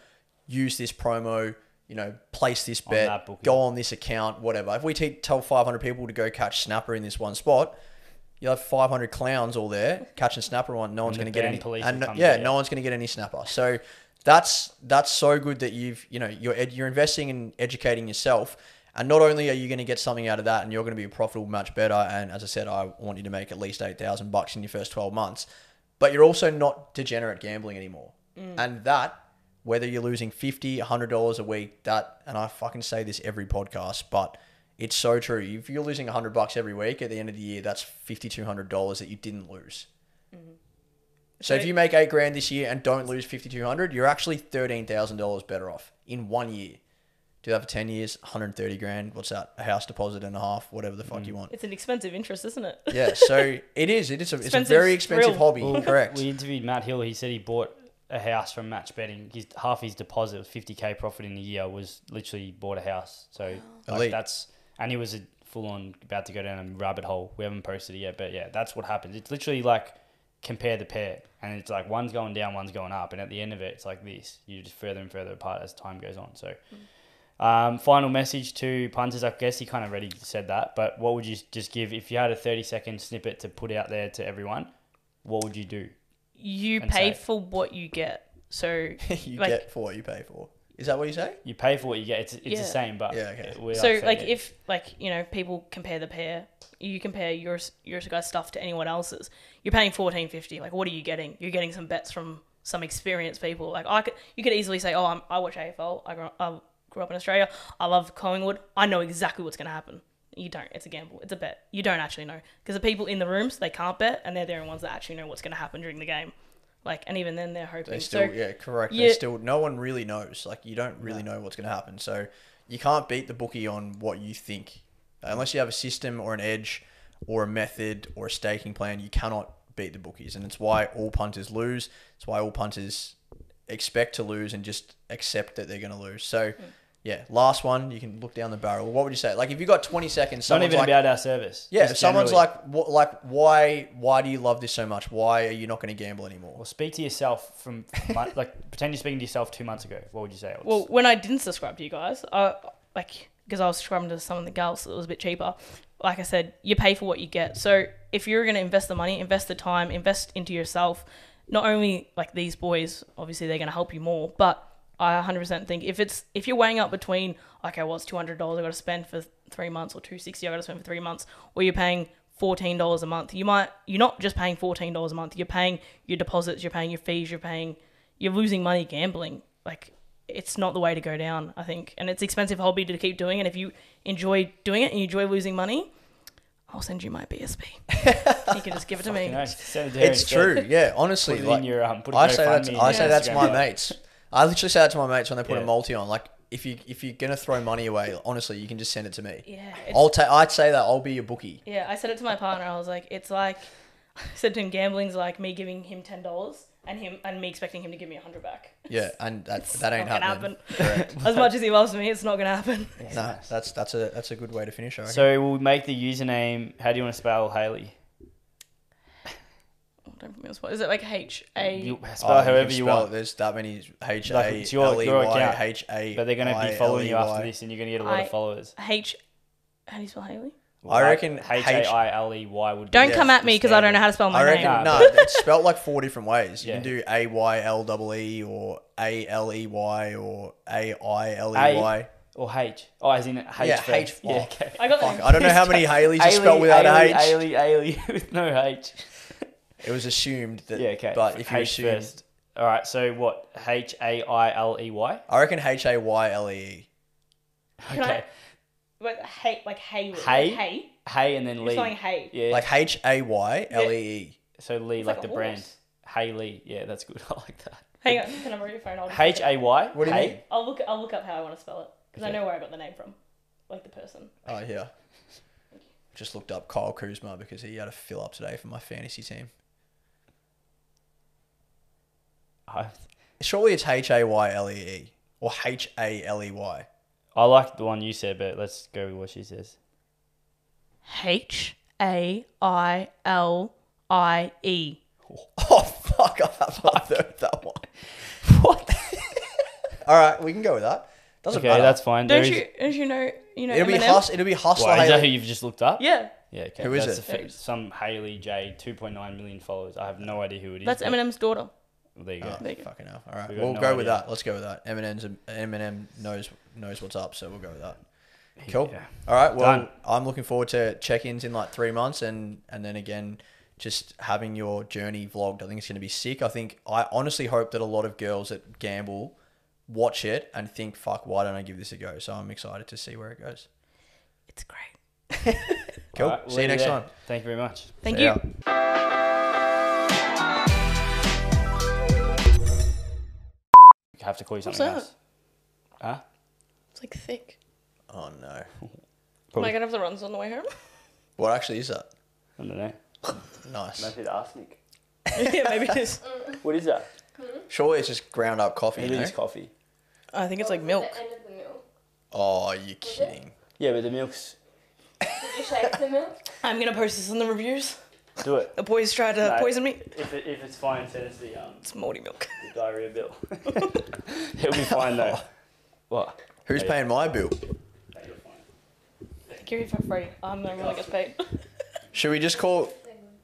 [SPEAKER 3] use this promo, you know, place this bet,
[SPEAKER 1] bookie.
[SPEAKER 3] go on this account, whatever. If we te- tell 500 people to go catch snapper in this one spot, you have 500 clowns all there catching snapper one. No one's going to get any.
[SPEAKER 1] police
[SPEAKER 3] And no- yeah,
[SPEAKER 1] there.
[SPEAKER 3] no one's going to get any snapper. So that's that's so good that you've you know you're ed- you're investing in educating yourself. And not only are you going to get something out of that, and you're going to be profitable much better. And as I said, I want you to make at least eight thousand bucks in your first twelve months. But you're also not degenerate gambling anymore. Mm. And that, whether you're losing fifty, hundred dollars a week, that, and I fucking say this every podcast, but it's so true. If you're losing hundred bucks every week, at the end of the year, that's fifty two hundred dollars that you didn't lose. Mm-hmm. So if you make eight grand this year and don't lose fifty two hundred, you're actually thirteen thousand dollars better off in one year. Do that for ten years, one hundred thirty grand. What's that? A house deposit and a half, whatever the fuck mm-hmm. you want.
[SPEAKER 2] It's an expensive interest, isn't it?
[SPEAKER 3] Yeah, so (laughs) it is. It is. A, it's a very expensive
[SPEAKER 2] thrill.
[SPEAKER 3] hobby.
[SPEAKER 1] Well,
[SPEAKER 3] Correct.
[SPEAKER 1] We interviewed Matt Hill. He said he bought a house from match betting. His half his deposit was fifty k profit in a year. Was literally bought a house. So like,
[SPEAKER 3] Elite.
[SPEAKER 1] that's and he was a full on about to go down a rabbit hole. We haven't posted it yet, but yeah, that's what happens. It's literally like compare the pair, and it's like one's going down, one's going up, and at the end of it, it's like this. You're just further and further apart as time goes on. So. Um, final message to punters. I guess he kind of already said that, but what would you just give if you had a thirty second snippet to put out there to everyone? What would you do?
[SPEAKER 2] You pay for what you get. So (laughs)
[SPEAKER 3] you
[SPEAKER 2] like-
[SPEAKER 3] get for what you pay for. Is that what you say?
[SPEAKER 1] You pay for what you get. It's, it's
[SPEAKER 2] Yeah.
[SPEAKER 1] the same, but
[SPEAKER 3] Yeah, okay.
[SPEAKER 1] we're
[SPEAKER 2] so
[SPEAKER 1] like,
[SPEAKER 2] like
[SPEAKER 1] yeah.
[SPEAKER 2] if like you know people compare the pair you compare your your guys stuff to anyone else's you're paying 1450 like what are you getting? You're getting some bets from some experienced people. Like i could you could easily say oh I'm, i watch afl I grew, I grew up in australia. I love collingwood. I know exactly what's going to happen. You don't it's a gamble. It's a bet. You don't actually know. Because the people in the rooms they can't bet and they're the only ones that actually know what's going to happen during the game like and even then they're hoping
[SPEAKER 3] They still,
[SPEAKER 2] so
[SPEAKER 3] yeah, correct.
[SPEAKER 2] Yeah.
[SPEAKER 3] They still, no one really knows. Like, you don't really know what's going to happen. So, you can't beat the bookie on what you think. Unless you have a system or an edge or a method or a staking plan, you cannot beat the bookies. And it's why all punters lose. It's why all punters expect to lose and just accept that they're going to lose. So,
[SPEAKER 2] Hmm.
[SPEAKER 3] Yeah, last one, you can look down the barrel. What would you say? Like, if you got 20 seconds,
[SPEAKER 1] not
[SPEAKER 3] someone's
[SPEAKER 1] even
[SPEAKER 3] like,
[SPEAKER 1] about our service.
[SPEAKER 3] yeah,
[SPEAKER 1] Just
[SPEAKER 3] if someone's
[SPEAKER 1] generally.
[SPEAKER 3] like, what, like, why, why do you love this so much? Why are you not going to gamble anymore?
[SPEAKER 1] well, speak to yourself from (laughs) like pretend you're speaking to yourself two months ago. What would you say?
[SPEAKER 2] Well, when I didn't subscribe to you guys, I like because I was subscribing to some of the girls, it was a bit cheaper. Like I said, you pay for what you get. So if you're going to invest the money, invest the time, invest into yourself. Not only like these boys, obviously they're going to help you more, but I 100% think if it's if you're weighing up between okay, well it's two hundred dollars I got to spend for three months or two sixty I got to spend for three months, or you're paying fourteen dollars a month, you might you're not just paying fourteen dollars a month. You're paying your deposits, you're paying your fees, you're paying you're losing money gambling. Like it's not the way to go down, I think, and it's expensive hobby to keep doing. And if you enjoy doing it and you enjoy losing money, I'll send you my BSB. you can just give it to me.
[SPEAKER 1] You it to
[SPEAKER 3] It's true. Yeah, honestly, like,
[SPEAKER 1] in your um, put a
[SPEAKER 3] I say that.
[SPEAKER 1] GoFundMe
[SPEAKER 3] To,
[SPEAKER 1] in
[SPEAKER 3] I
[SPEAKER 1] your
[SPEAKER 3] say
[SPEAKER 1] that's
[SPEAKER 3] my mates. I literally say that to my mates when they put
[SPEAKER 1] Yeah.
[SPEAKER 3] a multi on. Like, if you if you're gonna throw money away, honestly, you can just send it to me.
[SPEAKER 2] Yeah,
[SPEAKER 3] I'll take. I'd say that I'll be your bookie.
[SPEAKER 2] yeah. I said it to my partner. I was like, it's like (laughs) I said to him, gambling's like me giving him ten dollars and him and me expecting him to give me a hundred back.
[SPEAKER 3] Yeah, and that (laughs)
[SPEAKER 2] It's
[SPEAKER 3] that ain't
[SPEAKER 2] not gonna
[SPEAKER 3] happening.
[SPEAKER 2] happen. (laughs) As much as he loves me, it's not gonna happen.
[SPEAKER 3] no, that's that's a that's a good way to finish. I.
[SPEAKER 1] So we'll make the username. How do you want to spell
[SPEAKER 2] Hailie? Don't put me on spot. Is it like H A?
[SPEAKER 1] You
[SPEAKER 3] Oh,
[SPEAKER 1] spell
[SPEAKER 3] can
[SPEAKER 1] however you
[SPEAKER 3] spell
[SPEAKER 1] want.
[SPEAKER 3] There's that many H
[SPEAKER 1] Like,
[SPEAKER 3] A
[SPEAKER 1] it's your-
[SPEAKER 3] L E
[SPEAKER 1] your
[SPEAKER 3] Y
[SPEAKER 1] account.
[SPEAKER 3] H A.
[SPEAKER 1] But they're going to be following you
[SPEAKER 3] L E
[SPEAKER 1] after this, and you're going to get a lot
[SPEAKER 2] I-
[SPEAKER 1] of followers.
[SPEAKER 2] H. How do you spell Haley?
[SPEAKER 3] I reckon
[SPEAKER 1] H A I L E Y would. be
[SPEAKER 2] Don't
[SPEAKER 3] Yeah,
[SPEAKER 2] come at me because I don't know how to spell my
[SPEAKER 3] I reckon
[SPEAKER 2] name.
[SPEAKER 1] Nah,
[SPEAKER 3] no, (laughs) it's spelled like four different ways. You
[SPEAKER 1] Yeah.
[SPEAKER 3] can do A Y L double E or A L E Y or A I L E
[SPEAKER 1] A.
[SPEAKER 3] Y.
[SPEAKER 1] or H. Oh, as in H.
[SPEAKER 3] Yeah,
[SPEAKER 1] for-
[SPEAKER 3] H.
[SPEAKER 1] Yeah, okay.
[SPEAKER 2] I got
[SPEAKER 3] Fuck. I don't know how many Haleys you spell without a
[SPEAKER 1] Ailey,
[SPEAKER 3] H.
[SPEAKER 1] Ailey, Ailey, (laughs) with no H.
[SPEAKER 3] It was assumed that.
[SPEAKER 1] Yeah, okay.
[SPEAKER 3] But if you
[SPEAKER 1] H
[SPEAKER 3] assume,
[SPEAKER 1] first. All right. So what? H A I L E Y.
[SPEAKER 3] I reckon H A Y L E E.
[SPEAKER 2] Can
[SPEAKER 1] Okay.
[SPEAKER 2] I? But hay, like Haley.
[SPEAKER 1] Hay?
[SPEAKER 2] Like hay.
[SPEAKER 1] Hey and then
[SPEAKER 2] You're
[SPEAKER 1] Lee.
[SPEAKER 2] spelling hay.
[SPEAKER 1] Yeah.
[SPEAKER 3] Like H A Y L E E.
[SPEAKER 1] so Lee,
[SPEAKER 2] It's
[SPEAKER 1] like,
[SPEAKER 2] like a
[SPEAKER 1] the brand.
[SPEAKER 2] horse.
[SPEAKER 1] Haley. Yeah, that's good. (laughs) I like that.
[SPEAKER 2] Hang on, can I borrow your phone? I'll just
[SPEAKER 1] H
[SPEAKER 2] look it-
[SPEAKER 1] A Y.
[SPEAKER 3] What do you
[SPEAKER 1] Hey?
[SPEAKER 3] mean?
[SPEAKER 2] I'll look. I'll look up how I want to spell it because I
[SPEAKER 1] Okay.
[SPEAKER 2] know where I got the name from, like the person.
[SPEAKER 3] Oh yeah. Just looked up Kyle Kuzma because he had a fill up today for my fantasy team.
[SPEAKER 1] I,
[SPEAKER 3] Surely it's H A Y L E E or H A L E Y.
[SPEAKER 1] I like the one you said, but let's go with what she says.
[SPEAKER 2] H A I L I E. (laughs)
[SPEAKER 3] Oh fuck! I have not heard that one. (laughs)
[SPEAKER 1] What?
[SPEAKER 3] All right, we can go with that. Doesn't
[SPEAKER 1] okay,
[SPEAKER 3] matter.
[SPEAKER 1] that's fine.
[SPEAKER 2] Don't
[SPEAKER 1] There
[SPEAKER 2] you? Don't you know? You know
[SPEAKER 3] It'll be
[SPEAKER 2] Eminem?
[SPEAKER 3] hus- It'll be Hussla.
[SPEAKER 1] Why, is that who
[SPEAKER 3] Hailie.
[SPEAKER 1] you've just looked up?
[SPEAKER 2] Yeah,
[SPEAKER 1] Yeah. Okay.
[SPEAKER 3] Who is
[SPEAKER 1] that's
[SPEAKER 3] it?
[SPEAKER 1] a fa- some Hailie J, 2.9 million followers. I have no idea who it is.
[SPEAKER 2] that's
[SPEAKER 1] but-
[SPEAKER 2] Eminem's daughter.
[SPEAKER 1] Well, there you go.
[SPEAKER 3] Oh,
[SPEAKER 2] There you go.
[SPEAKER 3] fucking hell! All right,
[SPEAKER 1] we
[SPEAKER 3] we'll
[SPEAKER 1] no
[SPEAKER 3] go with that. Let's go with that. Eminem's Eminem knows knows what's up, so we'll go with that. Cool.
[SPEAKER 1] Yeah.
[SPEAKER 3] All right. Well,
[SPEAKER 1] Done.
[SPEAKER 3] I'm looking forward to check-ins in like three months, and and then again, just having your journey vlogged. I think it's going to be sick. I think I honestly hope that a lot of girls that gamble watch it and think, "Fuck, why don't I give this a go?" So I'm excited to see where it goes.
[SPEAKER 2] It's great. (laughs)
[SPEAKER 3] Cool.
[SPEAKER 1] All right, we'll
[SPEAKER 3] see you next
[SPEAKER 1] there.
[SPEAKER 3] time.
[SPEAKER 1] Thank you very much.
[SPEAKER 2] Thank
[SPEAKER 3] See
[SPEAKER 2] you.
[SPEAKER 3] ya.
[SPEAKER 1] Have to call you
[SPEAKER 2] What's
[SPEAKER 1] something
[SPEAKER 2] that?
[SPEAKER 1] else. Huh?
[SPEAKER 2] It's like thick.
[SPEAKER 3] Oh no. (laughs)
[SPEAKER 2] Am
[SPEAKER 1] Probably.
[SPEAKER 2] I gonna have the runs on the way home? (laughs)
[SPEAKER 3] What actually is that?
[SPEAKER 1] I don't know. (laughs)
[SPEAKER 3] Nice.
[SPEAKER 1] Maybe the arsenic.
[SPEAKER 2] yeah, maybe it is.
[SPEAKER 1] What is that? Hmm?
[SPEAKER 3] Surely it's just ground up coffee.
[SPEAKER 1] It
[SPEAKER 3] You know?
[SPEAKER 1] is coffee.
[SPEAKER 2] I think it's like
[SPEAKER 4] The
[SPEAKER 2] milk.
[SPEAKER 4] end of the milk.
[SPEAKER 3] Oh, you kidding?
[SPEAKER 1] Yeah, but the milk's.
[SPEAKER 4] Did you shake the milk?
[SPEAKER 2] I'm gonna post this in the reviews.
[SPEAKER 1] Do it.
[SPEAKER 2] The boys tried to
[SPEAKER 1] No.
[SPEAKER 2] poison me.
[SPEAKER 1] If, it, if it's fine, send us the, um,
[SPEAKER 2] It's moldy milk.
[SPEAKER 1] the diarrhea bill. (laughs) (laughs) It'll be fine though. What?
[SPEAKER 3] Who's
[SPEAKER 1] Hey.
[SPEAKER 3] paying my bill?
[SPEAKER 1] You're fine.
[SPEAKER 2] Give it for free. I'm the one that gets paid.
[SPEAKER 3] Should we just call?